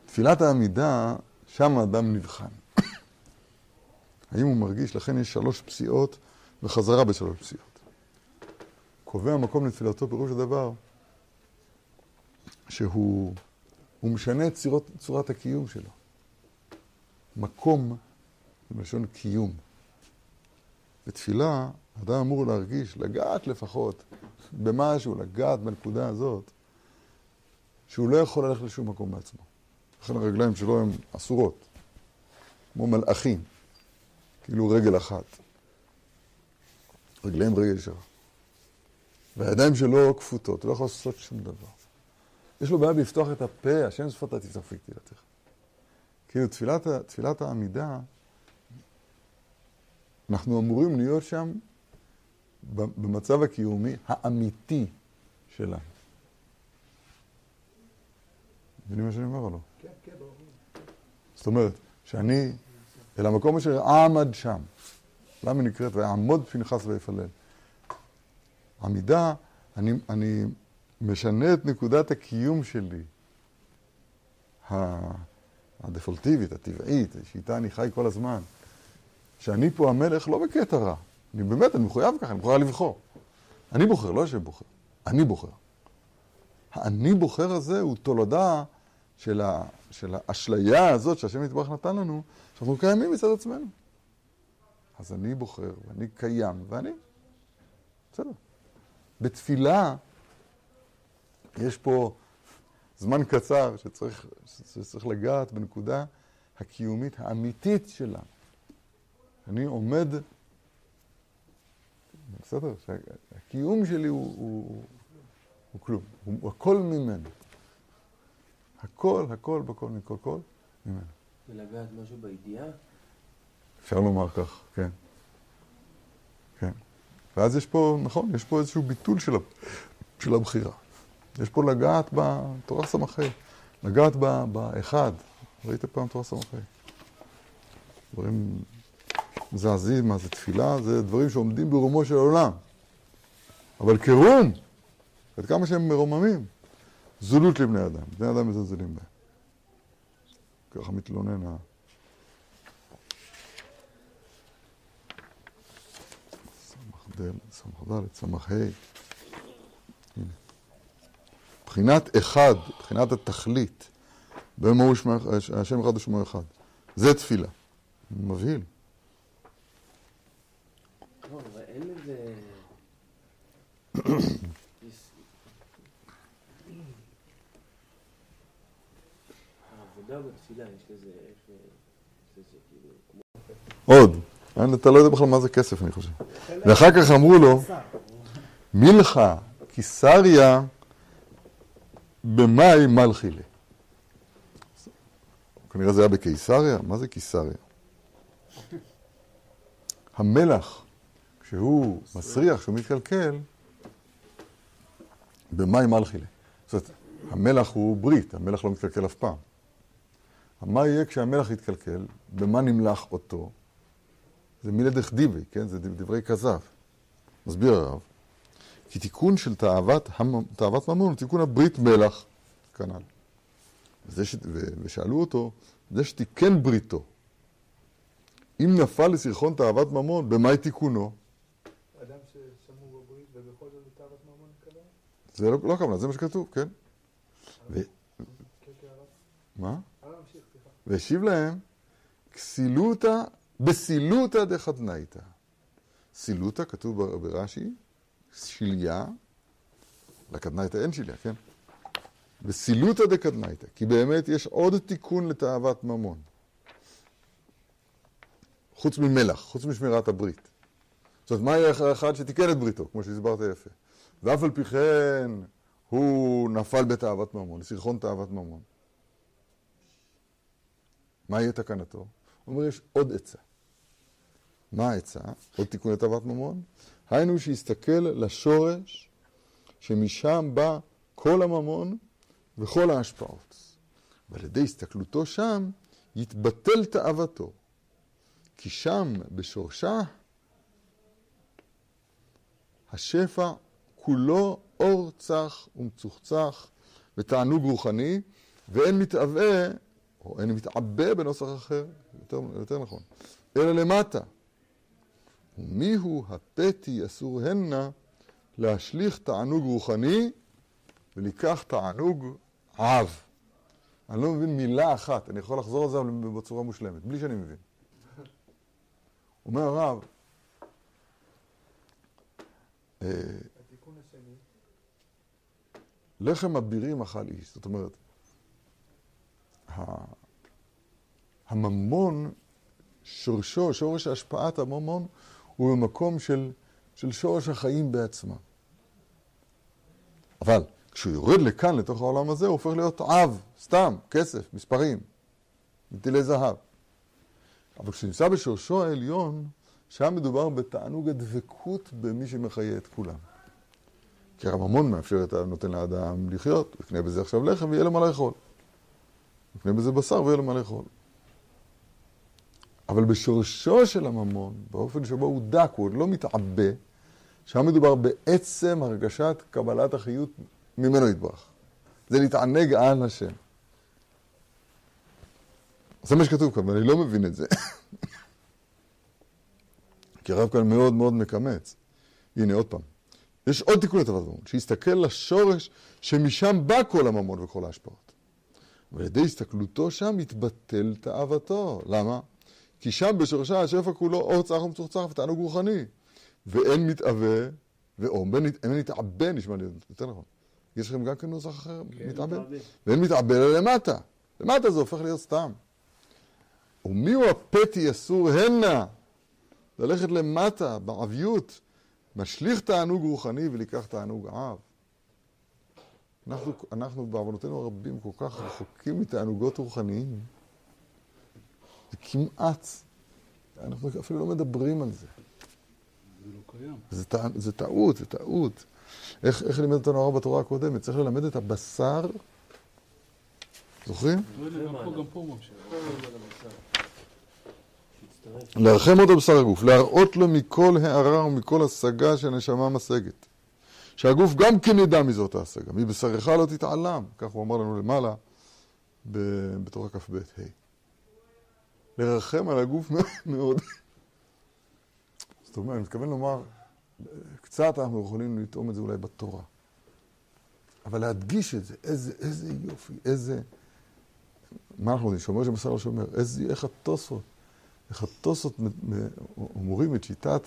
תפילת העמידה, שם האדם נבחן. האם הוא מרגיש, לכן יש שלוש פסיעות וחזרה בשלוש פסיעות. קובע מקום לתפילתו, פירוש הדבר, שהוא משנה את צורת, צורת הקיום שלו. מקום, בלשון קיום. בתפילה, אדם אמור להרגיש, לגעת לפחות במשהו, לגעת בנקודה הזאת, שהוא לא יכול ללכת לשום מקום בעצמו. לכן הרגליים שלו הן אסורות, כמו מלאכים, כאילו רגל אחת. רגליים רגל ישרה. והידיים שלו כפותות, הוא לא יכול לעשות שום דבר. יש לו בעיה לפתוח את הפה, השם שפתה תצטרפי תהילתך. כאילו תפילת, תפילת העמידה, אנחנו אמורים להיות שם במצב הקיומי האמיתי שלנו. מבינים מה שאני אומר או לא? כן, כן, ברור. זאת אומרת, שאני, אל המקום אשר עמד שם. למה היא נקראת? ויעמוד פנחס ויפלל. עמידה, אני, אני משנה את נקודת הקיום שלי, הדפולטיבית, הטבעית, שאיתה אני חי כל הזמן. שאני פה המלך לא בקטע רע. אני באמת, אני מחויב ככה, אני מחויב לבחור. אני בוחר, לא השם בוחר. אני בוחר. האני בוחר הזה הוא תולדה של, ה, של האשליה הזאת שהשם יתברך נתן לנו, שאנחנו קיימים מצד עצמנו. אז אני בוחר, ואני קיים, ואני... בסדר. בתפילה יש פה זמן קצר שצריך, שצריך לגעת בנקודה הקיומית האמיתית שלה. אני עומד, בסדר, שהקיום שלי הוא, הוא, הוא כלום, הוא, הוא הכל ממנו. הכל, הכל, בכל, מכל, כל, ממנו. ולגעת משהו בידיעה? אפשר לומר כך, כן. כן. ואז יש פה, נכון, יש פה איזשהו ביטול של, של הבחירה. יש פה לגעת בתורה סמכי, לגעת באחד. ראית פעם תורה סמכי? דברים מזעזעים, מה זה תפילה? זה דברים שעומדים ברומו של עולם. אבל כרום, עד כמה שהם מרוממים, זולות לבני אדם. בני אדם מזלזלים בהם. ככה מתלונן ה... סמ"ך ד', סמ"ך ד', סמ"ך ה'. הנה. בחינת אחד, בחינת התכלית, במה הוא שמו, השם אחד ושמו אחד. זה תפילה. מבהיל. אבל אין לזה... עוד. אתה לא יודע בכלל מה זה כסף, אני חושב. ואחר כך אמרו לו, מילכה קיסריה במאי מלכילה. כנראה זה היה בקיסריה? מה זה קיסריה? המלח, כשהוא מסריח, כשהוא מתקלקל, במאי מלכילה. זאת אומרת, המלח הוא ברית, המלח לא מתקלקל אף פעם. מה יהיה כשהמלח יתקלקל? במה נמלח אותו? זה מילה דכדיבי, כן? זה דברי כזב. מסביר הרב. כי תיקון של תאוות, תאוות ממון הוא תיקון הברית מלח, כנ"ל. ש... ו... ושאלו אותו, זה שתיקן בריתו. אם נפל לסרחון תאוות ממון, במאי תיקונו? אדם ששמור בברית ובכל זאת בתאוות ממון כלל? זה לא, לא הכוונה, זה מה שכתוב, כן? ו... מה? והשיב להם, כסילותא בסילותא דחתנייתא. סילותא, כתוב ברש"י, שליה, לקדנייתא אין שליה, כן? בסילותא דקדנייתא, כי באמת יש עוד תיקון לתאוות ממון. חוץ ממלח, חוץ משמירת הברית. זאת אומרת, מה יהיה האחד שתיקן את בריתו, כמו שהסברת יפה. ואף על פי כן, הוא נפל בתאוות ממון, לסרחון תאוות ממון. מה יהיה תקנתו? הוא אומר, יש עוד עצה. מה העצה? עוד תיקון לתאוות ממון? היינו שיסתכל לשורש שמשם בא כל הממון וכל ההשפעות. ועל ידי הסתכלותו שם יתבטל תאוותו. כי שם בשורשה השפע כולו אור צח ומצוחצח ותענוג רוחני ואין מתאווה או אין מתעבה בנוסח אחר, יותר, יותר נכון, אלא למטה. ומיהו הפתי אסור הנה להשליך תענוג רוחני ולקח תענוג עב. אני לא מבין מילה אחת, אני יכול לחזור על זה בצורה מושלמת, בלי שאני מבין. אומר הרב, אה, לחם אבירים אכל איש. זאת אומרת, הממון, שורשו, שורש השפעת הממון, הוא במקום של, של שורש החיים בעצמם. אבל כשהוא יורד לכאן, לתוך העולם הזה, הוא הופך להיות עב, סתם, כסף, מספרים, מטילי זהב. אבל כשהוא נמצא בשורשו העליון, שם מדובר בתענוג הדבקות במי שמחיה את כולם. כי הממון מאפשר את ה... נותן לאדם לחיות, הוא יקנה בזה עכשיו לחם ויהיה לו מה לאכול. הוא יקנה בזה בשר ויהיה לו מה לאכול. אבל בשורשו של הממון, באופן שבו הוא דק, הוא עוד לא מתעבה, שם מדובר בעצם הרגשת קבלת החיות ממנו יתברך. זה להתענג על השם. זה מה שכתוב כאן, ואני לא מבין את זה. כי הרב כאן מאוד מאוד מקמץ. הנה עוד פעם. יש עוד תיקון לתאוות ממון, שיסתכל לשורש שמשם בא כל הממון וכל ההשפעות. ועל ידי הסתכלותו שם מתבטל תאוותו. למה? כי שם בשורשה השפע כולו אור צח ומצוחצח ותענוג רוחני. ואין מתאווה ואום, אין מתעבה נשמע לי יותר נכון. יש לכם גם כן נוסח אחר? כן? מתעבה. ואין מתעבה אלא למטה. למטה זה הופך להיות סתם. ומיהו הפתי אסור הנה? ללכת למטה, בעביות, משליך תענוג רוחני ולקח תענוג אב. אנחנו, אנחנו בעוונותינו הרבים כל כך רחוקים מתענוגות רוחניים. זה כמעט, אנחנו אפילו לא מדברים על זה. זה לא קיים. זה, טע, זה טעות, זה טעות. איך, איך לימד אותנו הרב בתורה הקודמת? צריך ללמד את הבשר, זוכרים? לא גם פה, גם פה ממשיך. להרחם אותו בשר הגוף, להראות לו מכל הערה ומכל השגה שהנשמה משגת. שהגוף גם כן ידע מזאת ההשגה, מבשרך לא תתעלם, כך הוא אמר לנו למעלה בתורה כ"ב, ה'. לרחם על הגוף מאוד. זאת אומרת, אני מתכוון לומר, קצת אנחנו יכולים לטעום את זה אולי בתורה. אבל להדגיש את זה, איזה, איזה יופי, איזה... מה אנחנו יודעים? שומר שבשר לא שומר. איזה, איך התוספות, איך התוספות אומרים את שיטת,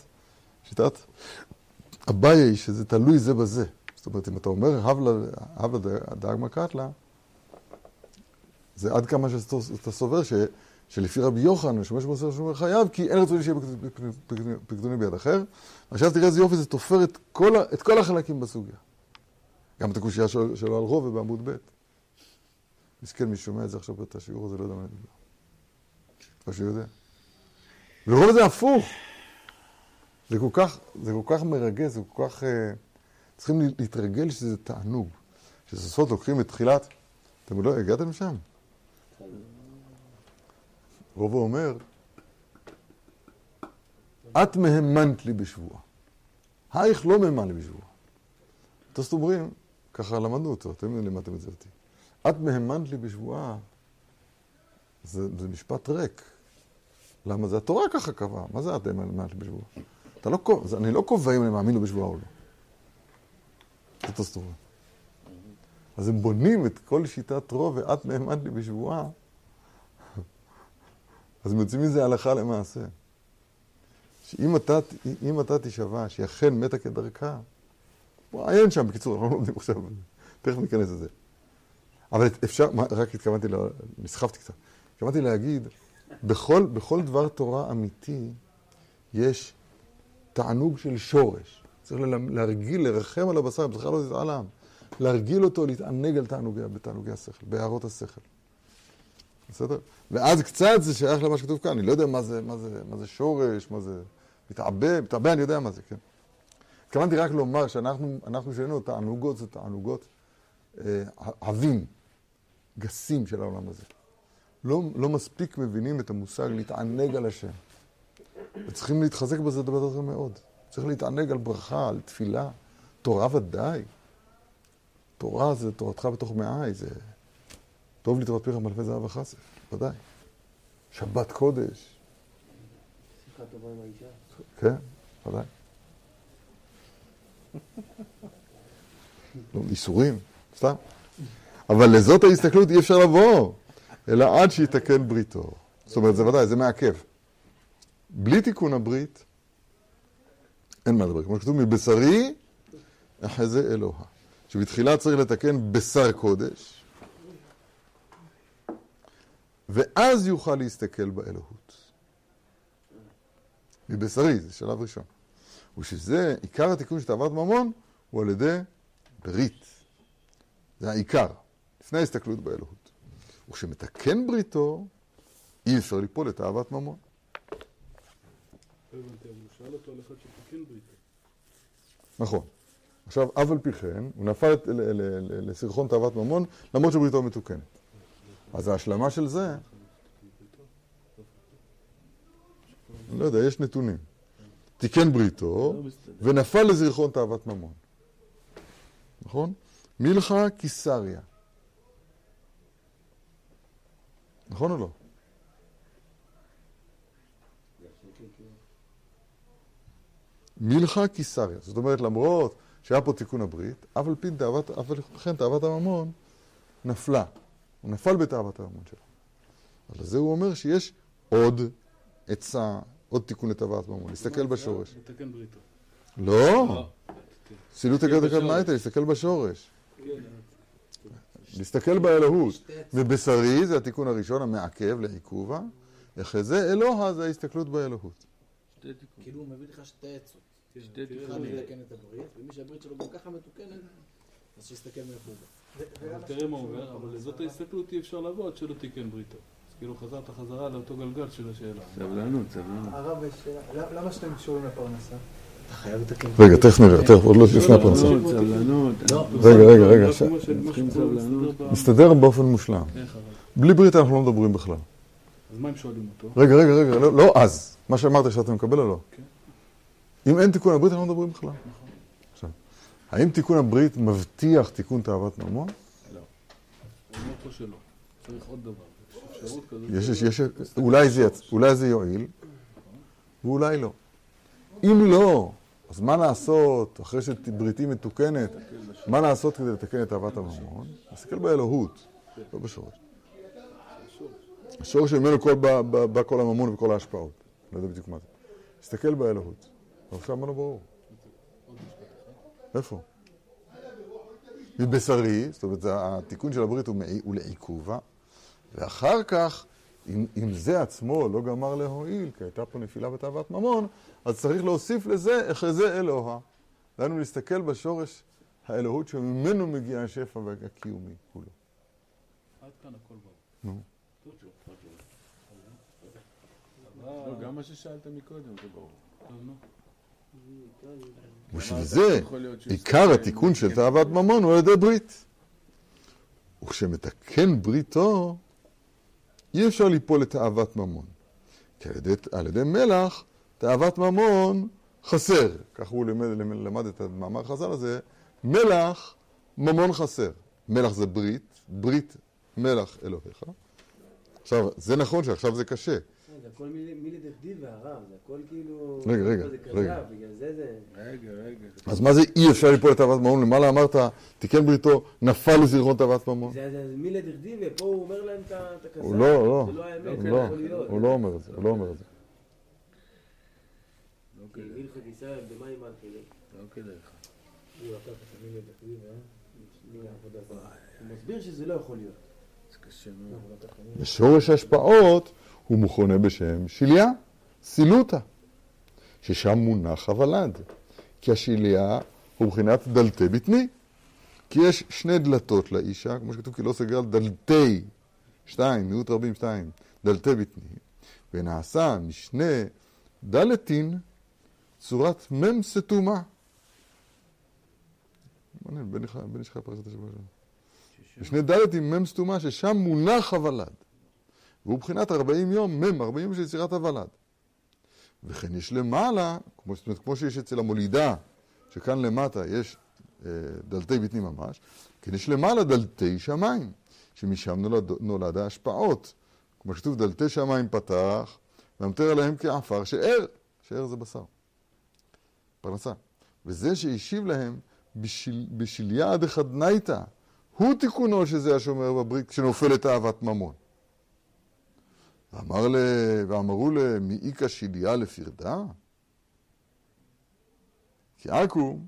שיטת אביי, שזה תלוי זה בזה. זאת אומרת, אם אתה אומר הבלה דאגמא קטלה, זה עד כמה שאתה סובר ש, שלפי רבי יוחנן, שבשר לא שומר חייב, כי אין רצוני שיהיה פקדוני ביד אחר. עכשיו תראה איזה יופי, זה תופר את כל, את כל החלקים בסוגיה. גם את הקושייה של- שלו על רובע בעמוד ב'. מסכן, מי שומע את זה עכשיו את השיעור הזה, לא יודע מה אני מדבר. או שיודע. ורוב זה הפוך. זה כל כך, זה כל כך מרגש, זה כל כך... אה, צריכים לה- להתרגל שזה תענוג. שסופות לוקחים את תחילת... אתם לא הגעתם לשם? רובו אומר, את מהמנת לי בשבועה. הייך לא מהימן לי בשבועה. טוסט אומרים, ככה למדנו אותו, אתם לימדתם את זה אותי. את מהמנת לי בשבועה, זה, זה משפט ריק. למה זה התורה ככה קבעה? מה זה את מהמנת לי בשבועה? אתה לא, קובע- אני לא קובע אם אני מאמין לו בשבועה או לא. טוסט אומרים. אז הם בונים את כל שיטת רוב ואת מהמנת לי בשבועה, אז הם יוצאים מזה הלכה למעשה. שאם אתה, אתה תשבע, שהיא אכן מתה כדרכה, עיין שם, בקיצור, אנחנו לא לומדים עכשיו, תכף ניכנס לזה. אבל אפשר, רק התכוונתי, נסחפתי קצת. התכוונתי להגיד, בכל, בכל דבר תורה אמיתי יש תענוג של שורש. צריך להרגיל, לרחם על הבשר, בכלל לא תתעלם. להרגיל אותו להתענג על תענוגי, בתענוגי השכל, בהערות השכל. בסדר? ואז קצת זה שייך למה שכתוב כאן, אני לא יודע מה זה, מה זה, מה זה שורש, מה זה מתעבה, מתעבה אני יודע מה זה, כן. התכוונתי רק לומר שאנחנו, אנחנו שלנו, תענוגות זה תענוגות אה, עבים, גסים של העולם הזה. לא, לא מספיק מבינים את המושג להתענג על השם. וצריכים להתחזק בזה דבר הזה מאוד. צריך להתענג על ברכה, על תפילה. תורה ודאי. תורה זה תורתך בתוך מעי, זה טוב לתורת פיך מלפי זהב וכסף, ודאי. שבת קודש, שיחה טובה עם האישה. כן, ודאי. לא, איסורים, סתם. אבל לזאת ההסתכלות אי אפשר לבוא, אלא עד שיתקן בריתו. זאת אומרת, זה ודאי, זה מעכב. בלי תיקון הברית, אין מה לדבר. כמו שכתוב, מבשרי אחזה אלוה. שבתחילה צריך לתקן בשר קודש, ואז יוכל להסתכל באלוהות. מבשרי, זה שלב ראשון. ושזה, עיקר התיקון של תאוות ממון, הוא על ידי ברית. זה העיקר, לפני ההסתכלות באלוהות. וכשמתקן בריתו, אי אפשר ליפול לתאוות ממון. אחד שתיקן בריתו. נכון. עכשיו, אף על פי כן, הוא נפל לסרחון תאוות ממון, למרות שבריתו מתוקנת. אז ההשלמה של זה, אני לא יודע, יש נתונים. תיקן בריתו, לא. ונפל לזרחון תאוות ממון. נכון? מילכה קיסריה. נכון או לא? מילכה קיסריה. זאת אומרת, למרות שהיה פה תיקון הברית, אף על פי תאוות, אף על כן תאוות הממון נפלה. הוא נפל בתאוות הממון שלו. אז לזה הוא אומר שיש עוד עצה, עוד תיקון לתאוות ממון. להסתכל בשורש. לתקן בריתו. לא! תסתכל הגדת בשורש. הקדמייתא, להסתכל בשורש. להסתכל באלוהות. ובשרי זה התיקון הראשון, המעכב לעיכובה. אחרי זה אלוה זה ההסתכלות באלוהות. כאילו הוא מביא לך שתי עצות. שתי תראה, תיקונים. מתקן את הברית, ומי שהברית שלו גם ככה מתוקנת, אז שיסתכל מאיפה הוא בא. תראה מה הוא אומר, אבל לזאת ההסתכלות אי אפשר לבוא עד שלא תיקן בריתו. אז כאילו חזרת חזרה לאותו גלגל של השאלה. סבלנות, סבלנות. הרב, יש שאלה. למה- למה שאתם קשורים לפרנסה? רגע, תכף נראה, תכף, עוד לא לפני הפרנסה. לא. רגע, רגע, רגע. מסתדר באופן מושלם. הרב? בלי ברית אנחנו לא מדברים בכלל. אז מה הם שואלים אותו? רגע, רגע, רגע, לא, לא אז. מה שאמרת שאתה מקבל או לא? כן. אם אין תיקון הברית, אנחנו לא מדברים בכלל. עכשיו, האם תיקון הברית מבטיח תיקון תאוות ממון? לא. הוא אומר פה שלא. צריך עוד דבר. יש אפשרות כזאת. אולי זה יועיל, ואולי לא. אם לא, אז מה לעשות, אחרי שבריתי מתוקנת, מה לעשות כדי לתקן את תאוות הממון? להסתכל באלוהות, לא בשורש. השורש ממנו בא, כל הממון וכל ההשפעות. לא יודע בדיוק מה זה. להסתכל באלוהות. עכשיו מה לא ברור? איפה? מבשרי, זאת אומרת, התיקון של הברית הוא, לעיכובה, ואחר כך, אם זה עצמו לא גמר להועיל, כי הייתה פה נפילה בתאוות ממון, אז צריך להוסיף לזה, אחרי זה אלוה. דהיינו להסתכל בשורש האלוהות שממנו מגיע השפע והקיומי כולו. עד כאן הכל ברור. נו. לא, גם מה ששאלת מקודם זה ברור. ובשביל זה, עיקר התיקון של. תאוות ממון הוא על ידי ברית. וכשמתקן בריתו, אי אפשר ליפול לתאוות ממון. כי על ידי, על ידי מלח, תאוות ממון חסר. כך הוא למד, למד, למד את המאמר חז"ל הזה, מלח, ממון חסר. מלח זה ברית, ברית מלח אלוהיך. עכשיו, זה נכון שעכשיו זה קשה. זה הכל מילי דכדיב והרב, זה הכל כאילו... רגע, רגע, רגע. כזב, בגלל זה זה... רגע, רגע. אז מה זה אי אפשר ליפול לתאוות ממון? למעלה אמרת, תיקן בריתו, נפל לזיכרון תאוות ממון. זה דכדיב, ופה הוא אומר להם את את הכזב. הוא לא, לא, זה לא האמת, הוא זה לא, יכול להיות. הוא לא אומר את זה, הוא לא אומר את זה. לא. הלכת ישראל במים מאכילים. לא כדאי לך. הוא לקח את המילה דקדים, אה? הוא מסביר שזה לא יכול להיות. זה קשה מאוד. המילה. ושורש ההשפעות הוא מכונה בשם שליה, סילותא, ששם מונח הוולד. כי השליה הוא מבחינת דלתי בטני. כי יש שני דלתות לאישה, כמו שכתוב כי לא סגר על דלתי, שתיים, מיעוט רבים שתיים, דלתי בטני, ונעשה משני דלתין צורת מם סתומה. מעניין, בן איש חי פרשת השבוע שלנו. ושני דלתים מם סתומה ששם מונח הוולד. והוא מבחינת 40 יום, מם, 40 יום של יצירת הוולד. וכן יש למעלה, כמו, זאת אומרת, כמו שיש אצל המולידה, שכאן למטה יש אה, דלתי בטני ממש, כן יש למעלה דלתי שמיים, שמשם נולד, נולד ההשפעות. כמו שכתוב, דלתי שמיים פתח, והמטר עליהם כעפר שאר, שאר זה בשר. פרנסה. וזה שהשיב להם בשל, בשליה דחדנייתא, הוא תיקונו שזה השומר בברית, כשנופלת אהבת ממון. ואמר ל... ואמרו למאיכא שליה לפרדה? כי עכו,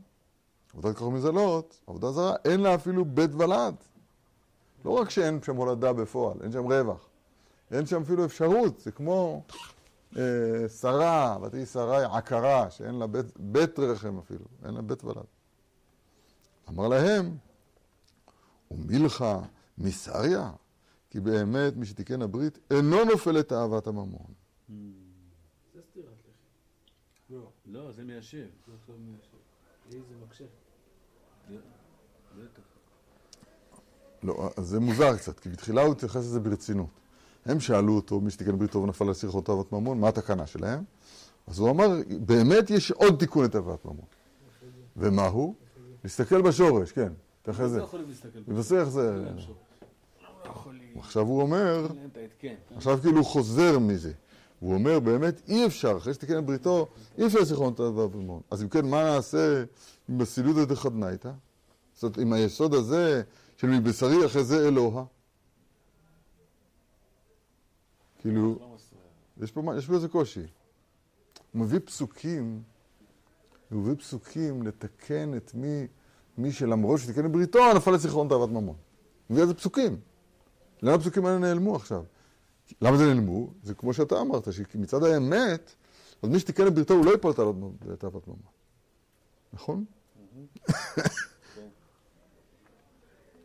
עבודת כוכבים מזלות, עבודה זרה, אין לה אפילו בית ולד. לא רק שאין שם הולדה בפועל, אין שם רווח. אין שם אפילו אפשרות, זה כמו שרה, ותהי שרה עקרה, שאין לה בית, בית רחם אפילו, אין לה בית ולד. אמר להם, ומילכה מסריה, כי באמת מי שתיקן הברית אינו נופל את אהבת הממון. זה סתירת לחי. לא, לא, זה מיישב. זה מקשה. בטח. לא, אז זה מוזר קצת, כי בתחילה הוא התייחס לזה ברצינות. הם שאלו אותו, מי שתיקן ברית טוב ונפל על שיחות אהבת ממון, מה התקנה שלהם? אז הוא אמר, באמת יש עוד תיקון לתאוות ממון. ומה הוא? להסתכל בשורש, כן, תכף זה. לא. מבשר איך זה... שורש. עכשיו הוא אומר, את ההתקן. עכשיו כאילו הוא חוזר מזה. הוא אומר, באמת אי אפשר, אחרי שתיקן בריתו, אי אפשר לזיכרון את הדבר בממון. אז אם כן, מה נעשה עם הסילודא דחדנייתא? זאת אומרת, עם היסוד הזה של מבשרי אחרי זה אלוה? כאילו, יש פה, מה- יש פה איזה קושי. הוא מביא פסוקים, הוא מביא פסוקים לתקן את מי, מי שלמרות שתיקן את בריתו, נפל לזיכרון תאוות ממון. הוא מביא איזה פסוקים. למה הפסוקים האלה נעלמו עכשיו? למה זה נעלמו? זה כמו שאתה אמרת, שמצד האמת, אז מי שתיקן את בריתו הוא לא ייפול לתאוות ממון. נכון?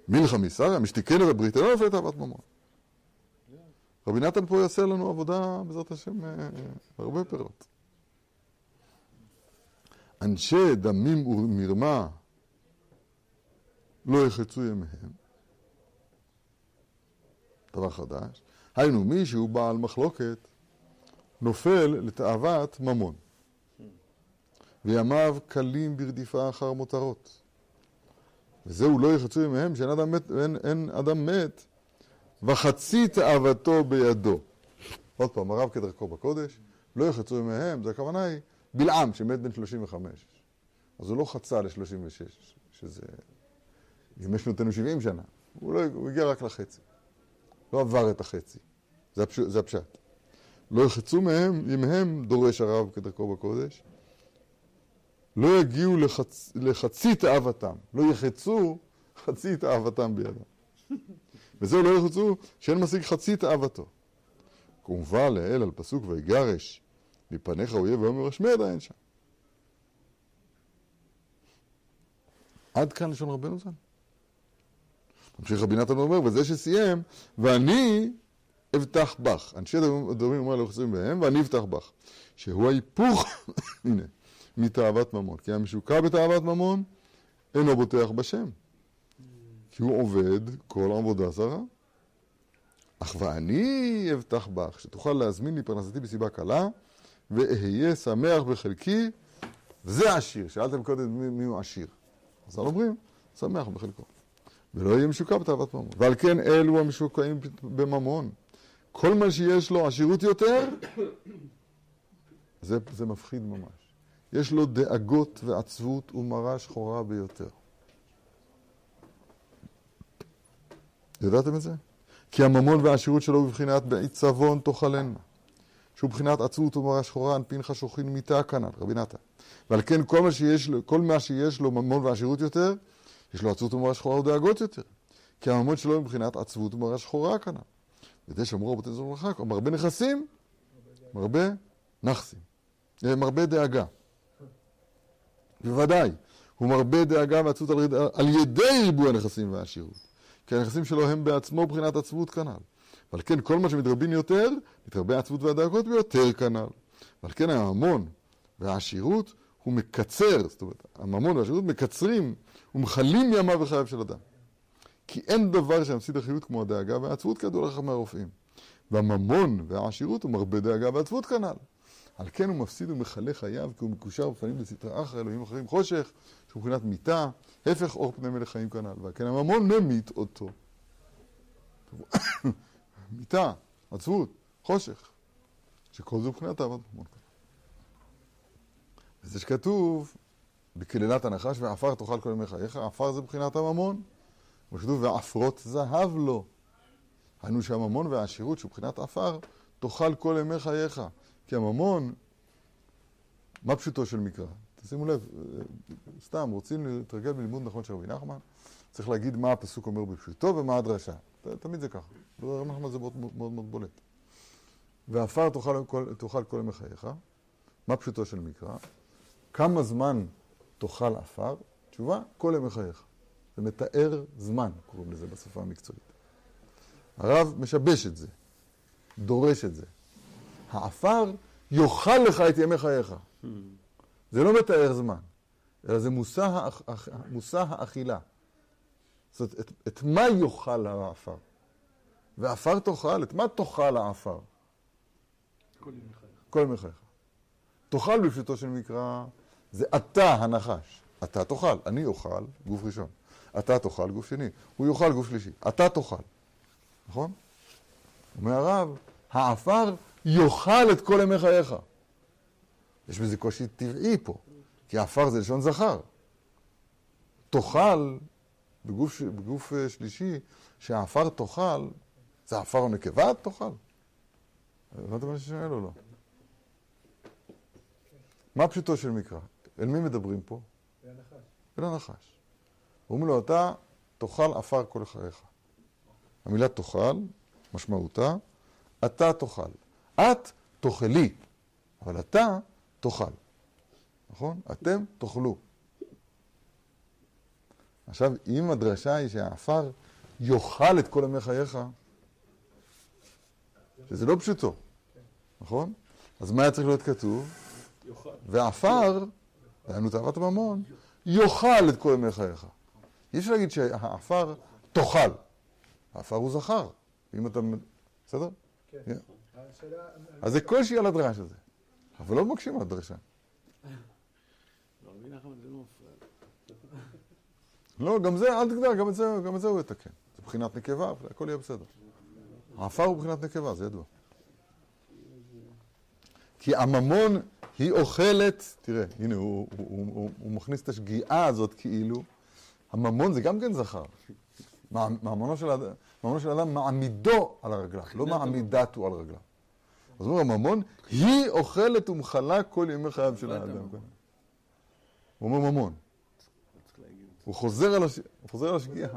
מלחמי שרה, מי שתיקן את הברית, אינו נופל לתאוות ממון. רבי נתן פה יעשה לנו עבודה, בעזרת השם, אה, הרבה פירות. אנשי דמים ומרמה לא יחצו ימיהם. דבר חדש. היינו, מי שהוא בעל מחלוקת נופל לתאוות ממון. וימיו קלים ברדיפה אחר מותרות. וזהו לא יחצו ימיהם שאין אדם מת, אין, אין אדם מת וחצי תאוותו בידו. עוד פעם, הרב כדרכו בקודש, לא יחצו ימיהם, זה הכוונה היא בלעם שמת בן 35. אז הוא לא חצה ל-36, שזה... ימי שנותינו 70 שנה. הוא, לא, הוא הגיע רק לחצי. לא עבר את החצי. זה, הפש... זה הפשט. לא יחצו מהם, ימיהם, דורש הרב כדרכו בקודש, לא יגיעו לחצ... לחצי תאוותם. לא יחצו חצי תאוותם בידם. וזהו לא יחצו שאין משיג חצי תאוותו. כמובן לאל על פסוק ויגרש מפניך אויב ויאמר השמד אין שם. עד כאן לשון רבנו ז"ל. ממשיך רבי נתן ואומר, וזה שסיים, ואני אבטח בך. אנשי דומים אומר חסרים בהם, ואני אבטח בך. שהוא ההיפוך, הנה, מתאוות ממון. כי המשוקע בתאוות ממון, אינו בוטח בשם. כי הוא עובד כל עבודה זרה. אך ואני אבטח בך, שתוכל להזמין לי פרנסתי בסיבה קלה, ואהיה שמח בחלקי, וזה עשיר. שאלתם קודם מי, מי הוא עשיר. אז אנחנו אומרים, שמח בחלקו. ולא יהיה משוקע בתאוות ממון. ועל כן אלו המשוקעים בממון. כל מה שיש לו עשירות יותר, זה, זה מפחיד ממש. יש לו דאגות ועצבות ומרה שחורה ביותר. ידעתם את זה? כי הממון והעשירות שלו בבחינת בעיצבון תאכלנה. שהוא בחינת עצבות ומרה שחורה, אנפין חשוכין מיתה כנ"ל, רבי נתן. ועל כן כל מה שיש לו, כל מה שיש לו ממון ועשירות יותר, יש לו עצבות ומרה שחורה ודאגות יותר. כי הממון שלו מבחינת עצבות ומרה שחורה כנ"ל. וזה שאמרו רבותינו זו ברכה, מרבה נכסים, מרבה נכסים. מרבה דאגה. בוודאי, הוא מרבה דאגה ועצבות על, על ידי ריבוי הנכסים והעשירות. כי הנכסים שלו הם בעצמו מבחינת עצבות כנ"ל. ועל כן כל מה שמתרבים יותר, מתרבה העצבות והדאגות ביותר כנ"ל. ועל כן הממון והעשירות הוא מקצר, זאת אומרת, הממון והעשירות מקצרים ומכלים ימיו וחייו של אדם. כי אין דבר שמפסיד החיות כמו הדאגה והעצבות כידוע לך מהרופאים. והממון והעשירות הוא מרבה דאגה ועצבות כנ"ל. על כן הוא מפסיד ומכלה חייו, כי הוא מקושר בפנים לסטרא אחרא, אלוהים אחרים חושך, שהוא מבחינת מיתה, הפך אור פני מלך חיים כנ"ל. ועל כן הממון ממית אותו. מיתה, עצבות, חושך, שכל זה מבחינת תאוות ממון. וזה שכתוב בקללת הנחש, ועפר תאכל כל ימי חייך, עפר זה מבחינת הממון. וכתוב ועפרות זהב לו. היינו שהממון והעשירות שהוא מבחינת עפר, תאכל כל ימי חייך. כי הממון, מה פשוטו של מקרא? תשימו לב, סתם, רוצים להתרגל בלימוד נכון של רבי נחמן, צריך להגיד מה הפסוק אומר בפשוטו ומה הדרשה. תמיד זה ככה. רבי נחמן זה מאוד מאוד, מאוד בולט. ועפר תאכל כל ימי חייך. מה פשוטו של מקרא? כמה זמן תאכל עפר? תשובה, כל ימי חייך. זה מתאר זמן, קוראים לזה בשפה המקצועית. הרב משבש את זה, דורש את זה. העפר יאכל לך את ימי חייך. זה לא מתאר זמן, אלא זה מושא, האכ... מושא האכילה. זאת אומרת, את, את מה יאכל העפר? ועפר תאכל, את מה תאכל העפר? כל ימי חייך. כל ימי חייך. תאכל בפשוטו של מקרא, זה אתה הנחש. אתה תאכל, אני אוכל, גוף ראשון. אתה תאכל, גוף שני. הוא יאכל, גוף שלישי. אתה תאכל. נכון? אומר הרב, העפר יאכל את כל ימי חייך. יש בזה קושי טבעי פה, כי עפר זה לשון זכר. תאכל, בגוף, בגוף אה, שלישי, שהעפר תאכל, זה עפר או נקבה תאכל? הבנת מה שאני שואל או לא? מה פשוטו של מקרא? אל מי מדברים פה? והנחש. אל הנחש. אומרים לו, אתה תאכל עפר כל חייך. המילה תאכל, משמעותה, אתה תאכל. את תאכלי, אבל אתה תאכל. נכון? אתם תאכלו. עכשיו, אם הדרשה היא שהעפר יאכל את כל ימי חייך, שזה לא פשוטו, נכון? אז מה היה צריך להיות כתוב? ועפר, דהיינו תאוות הממון, יאכל את כל ימי חייך. אי אפשר להגיד שהעפר תאכל. העפר הוא זכר. אם אתה... בסדר? כן. אז זה כלשהי על הדרש הזה. אבל לא מקשים על הדרשה. לא, לא גם זה, אל תגדל, גם את זה, גם את זה הוא יתקן. זה בחינת נקבה, הכל יהיה בסדר. העפר הוא בחינת נקבה, זה ידוע. כי הממון היא אוכלת, תראה, הנה, הוא, הוא, הוא, הוא, הוא מכניס את השגיאה הזאת כאילו, הממון זה גם כן זכר. ממונו של, האדם מעמידו על הרגליו, לא מעמידתו על רגליו. אז אומר, הממון, היא אוכלת ומכלה כל ימי חייו של תאוות האדם. הוא אומר ממון. הוא חוזר על, הש... הוא חוזר על זה השגיאה.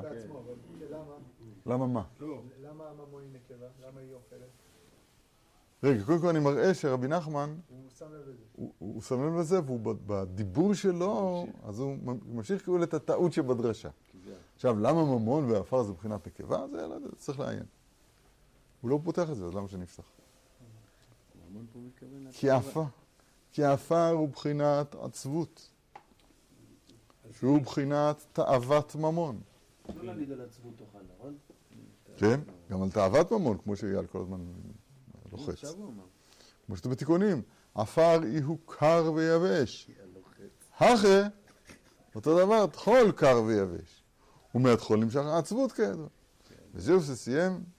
למה? מה? למה הממון היא נקבה? למה היא אוכלת? רגע, קודם כל אני מראה שרבי נחמן, הוא שם לב לזה. הוא, הוא שם לב לזה, והוא בדיבור שלו, אז הוא ממשיך כאילו את הטעות שבדרשה. עכשיו, למה ממון ועפר זה מבחינת נקבה? זה לא צריך לעיין. הוא לא פותח את זה, אז למה שנפתח? הממון פה מתכוון כי עפר, כי עפר הוא בחינת עצבות, שהוא בחינת תאוות ממון. לא להגיד על עצבות תאכל, נכון? כן? גם על תאוות ממון, כמו שאייל כל הזמן לוחץ. כמו שאתם בתיקונים, עפר יהיו קר ויבש. הכה, אותו דבר, טחול קר ויבש. ומהטחול נמשך העצבות כידוע. וזהו שסיים.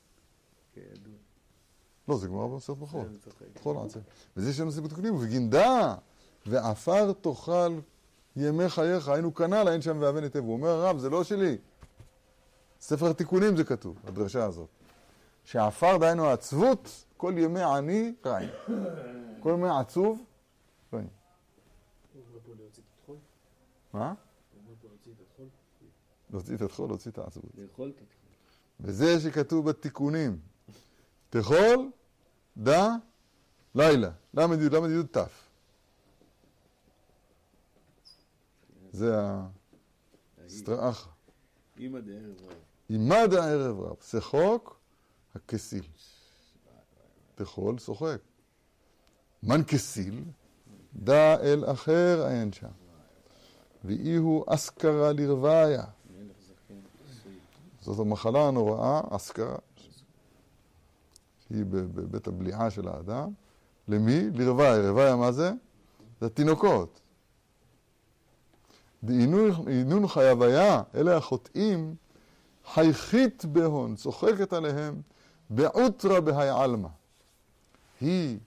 לא, זה גמרא במסכת ברכות. טחול עצב. וזה שם נושא בתיקונים, ובגינדה, ועפר תאכל ימי חייך, היינו כנ"ל, אין שם ואבן היטב. הוא אומר, הרב, זה לא שלי. ספר התיקונים זה כתוב, הדרשה הזאת. שעפר, דהיינו העצבות, כל ימי עני רעים. כל ימי עצוב, רעים. מה? להוציא את הטחול? להוציא את העצבות. וזה שכתוב בתיקונים, תאכול, דע, לילה. ל"י, ל"י ת'. זה הסטראחה. אימא דערב רב. עימד הערב רב, שחוק הכסיל. תאכול, שוחק. מן כסיל, דע אל אחר עין שם. ואי הוא אסכרה לרוויה. זאת המחלה הנוראה, אסכרה, שהיא ב- בבית הבליעה של האדם. למי? לרוויה. רוויה מה זה? זה התינוקות. דהינון חייביה, אלה החוטאים, חייכית בהון, צוחקת עליהם, בעוטרה בהי עלמא. היא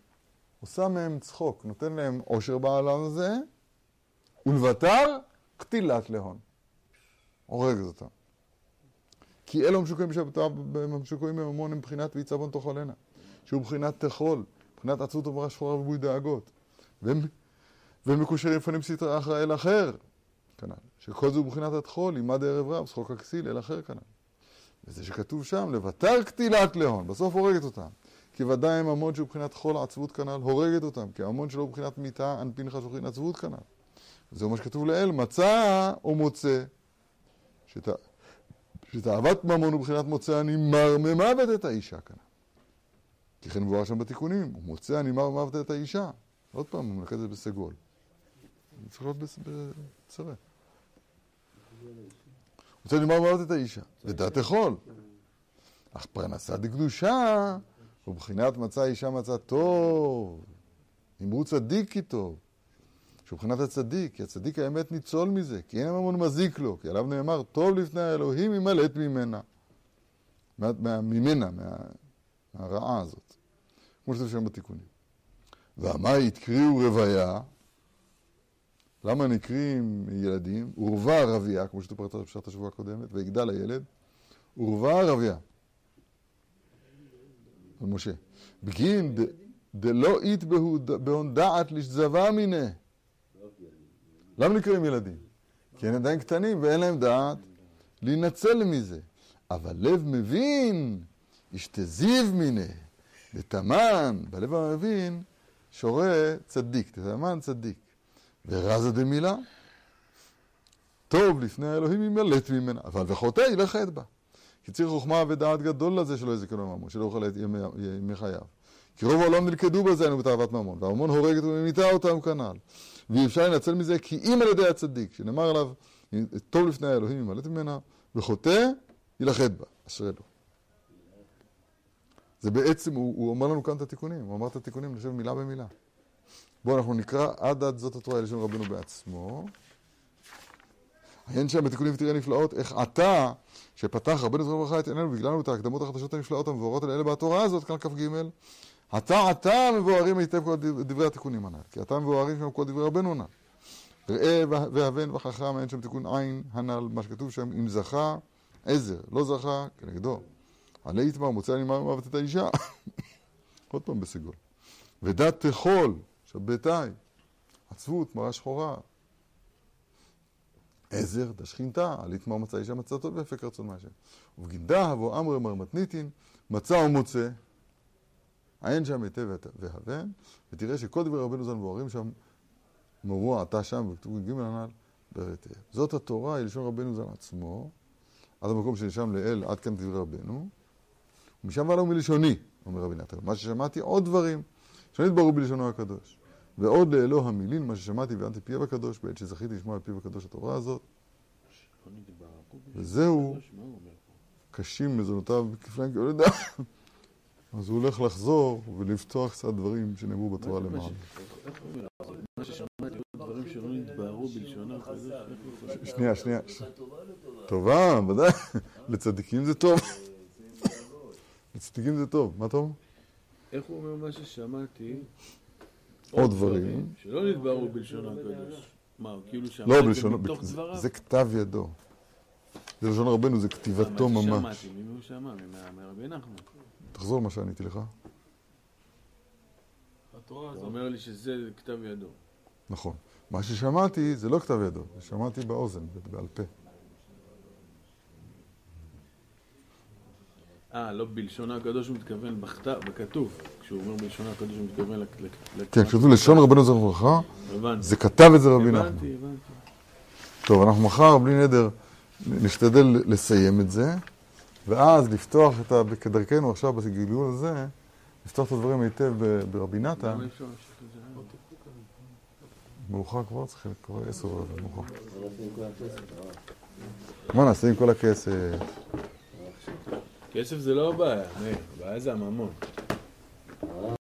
עושה מהם צחוק, נותן להם עושר בעולם הזה, ולבטר קטילת להון. הורגת אותם. כי אלו משוקעים שבתיו, משוקעים בממון הם בחינת ועיצבון תאכלנה, שהוא בחינת תאכול, בחינת עצות ומרה שחורה ובוי דאגות. והם, והם מקושרים לפנים סטרא אחרא אל אחר, כנ"ל. שכל זה הוא בחינת הטחול, עימד ערב רב, שחוק הכסיל, אל אחר כנ"ל. וזה שכתוב שם, לבטר קטילת להון, בסוף הורגת אותם. כי ודאי ממון שהוא בחינת חול עצבות כנ"ל, הורגת אותם. כי הממון שלו הוא בחינת מיתה, אנפין חשוכין עצבות כנ"ל. זהו מה שכתוב לאל, מצא או מוצא. שתאוות ממון ובחינת מוצא הנימר ממוות את האישה כאן. כי כן מבואר שם בתיקונים, הוא מוצא הנימר ממוות את האישה. עוד פעם, הוא מנקד את זה בסגול. זה צריך להיות בצרה. מוצא הנימר ממוות את האישה. ודעת אכול. אך פרנסה דקדושה, ובחינת מצא אישה מצא טוב. אמרו צדיק כי טוב. שהוא מבחינת הצדיק, כי הצדיק האמת ניצול מזה, כי אין הממון מזיק לו, כי עליו נאמר, טוב לפני האלוהים ימלט ממנה. מה, מה, ממנה, מה, מהרעה הזאת. כמו שזה שם בתיקונים. והמאי התקריאו רוויה, למה נקרים ילדים? עורבה ערבייה, כמו שתופרת בפרשת השבוע הקודמת, ויגדל הילד, עורבה ערבייה. על משה. בגין דלא אית בהון דעת לשזבה מיניה. למה נקראים ילדים? כי הם עדיין קטנים ואין להם דעת להינצל מזה. אבל לב מבין, ישתזיב מיניה. דתמן, בלב המבין, שורה צדיק, דתמן צדיק. ורזה דמילה, טוב לפני האלוהים ימלט ממנה, אבל וחוטא ילכת בה. כי צריך חוכמה ודעת גדול לזה שלא יזכנו ממון, שלא יאכל את ימי חייו. כי רוב העולם נלכדו בזה, היינו בתאוות ממון, והממון הורגת וממיתה אותם כנ"ל. ואי אפשר לנצל מזה כי אם על ידי הצדיק, שנאמר עליו, טוב לפני האלוהים ימלט ממנה, וחוטא ילכת בה, אשרי לו. זה בעצם, הוא, הוא אומר לנו כאן את התיקונים, הוא אמר את התיקונים, חושב, מילה במילה. בואו אנחנו נקרא עד עד זאת התורה לשון רבנו בעצמו. עיין שם בתיקונים ותראה נפלאות, איך עתה, שפתח רבנו זכרו לברכה את עינינו והגלנו את ההקדמות החדשות הנפלאות המבוארות האלה בתורה הזאת, כאן כ"ג, עתה עתה מבוארים היטב כל דברי התיקונים הנ"ל, כי עתה מבוארים שם כל דברי רבנו הנ"ל. ראה והבן וחכם, אין שם תיקון עין הנ"ל, מה שכתוב שם, אם זכה, עזר, לא זכה, כנגדו. עלי יתמר, מוצא אני מוות את האישה. עוד פעם בסגול. ודת תכול, שבתאי, עצבות, מראה שחורה. עזר, דשכינתה, על יתמר מצא אישה מצא טוב ויפה כרצון מהשם. ובגידה הבוא אמרי מר מתניתין, מצא ומוצא. עיין שם היטב והבן, ותראה שכל דברי רבנו זן מבוארים שם, מרוע עתה שם, וכתוב ג' הנ"ל, ברתיה. זאת התורה, היא לשון רבנו זן עצמו, עד המקום שנשם לאל, עד כאן דברי רבנו. ומשם ועלו מלשוני, אומר רבי נתן. מה ששמעתי, עוד דברים, שלא נתבררו בלשונו הקדוש. ועוד לאלוה המילין, מה ששמעתי והבנתי פיו הקדוש, בעת שזכיתי לשמוע על פיו הקדוש התורה הזאת. וזהו, קשים מזונותיו כפליים כעולה דעת. אז הוא הולך לחזור ולפתוח קצת דברים שנאמרו בתורה למעלה. מה. שנייה, שנייה. טובה, ודאי. לצדיקים זה טוב. לצדיקים זה טוב. מה אתה אומר? איך הוא אומר מה ששמעתי? עוד דברים. שלא נתבהרו בלשונו הקדוש. מה, כאילו שמע לא, מתוך דבריו? זה כתב ידו. זה לשון רבנו, זה כתיבתו מה ממש. ששמעתי, ממי הוא שמע? מה- מרבי נחמן. תחזור למה שעניתי לך. התורה הזאת, אומר לי שזה כתב ידו. נכון. מה ששמעתי זה לא כתב ידו, זה שמעתי באוזן, בעל פה. אה, לא בלשונו הקדוש הוא מתכוון בכתב, בכתוב. כשהוא אומר בלשונו הקדוש הוא מתכוון לק- כן, כתוב לשון רבנו זכר הבנתי. זה כתב את זה רבי נחמן. הבנתי, הבנתי. טוב, אנחנו מחר, בלי נדר, נשתדל לסיים את זה, ואז לפתוח את ה... כדרכנו עכשיו בגלגול הזה, לפתוח את הדברים היטב ב- ברבי נתן. מאוחר כבר, צריך לקרוא עשר ורבע, מאוחר. מה נעשה עם כל הכסף? כסף זה לא הבעיה. הבעיה זה הממון.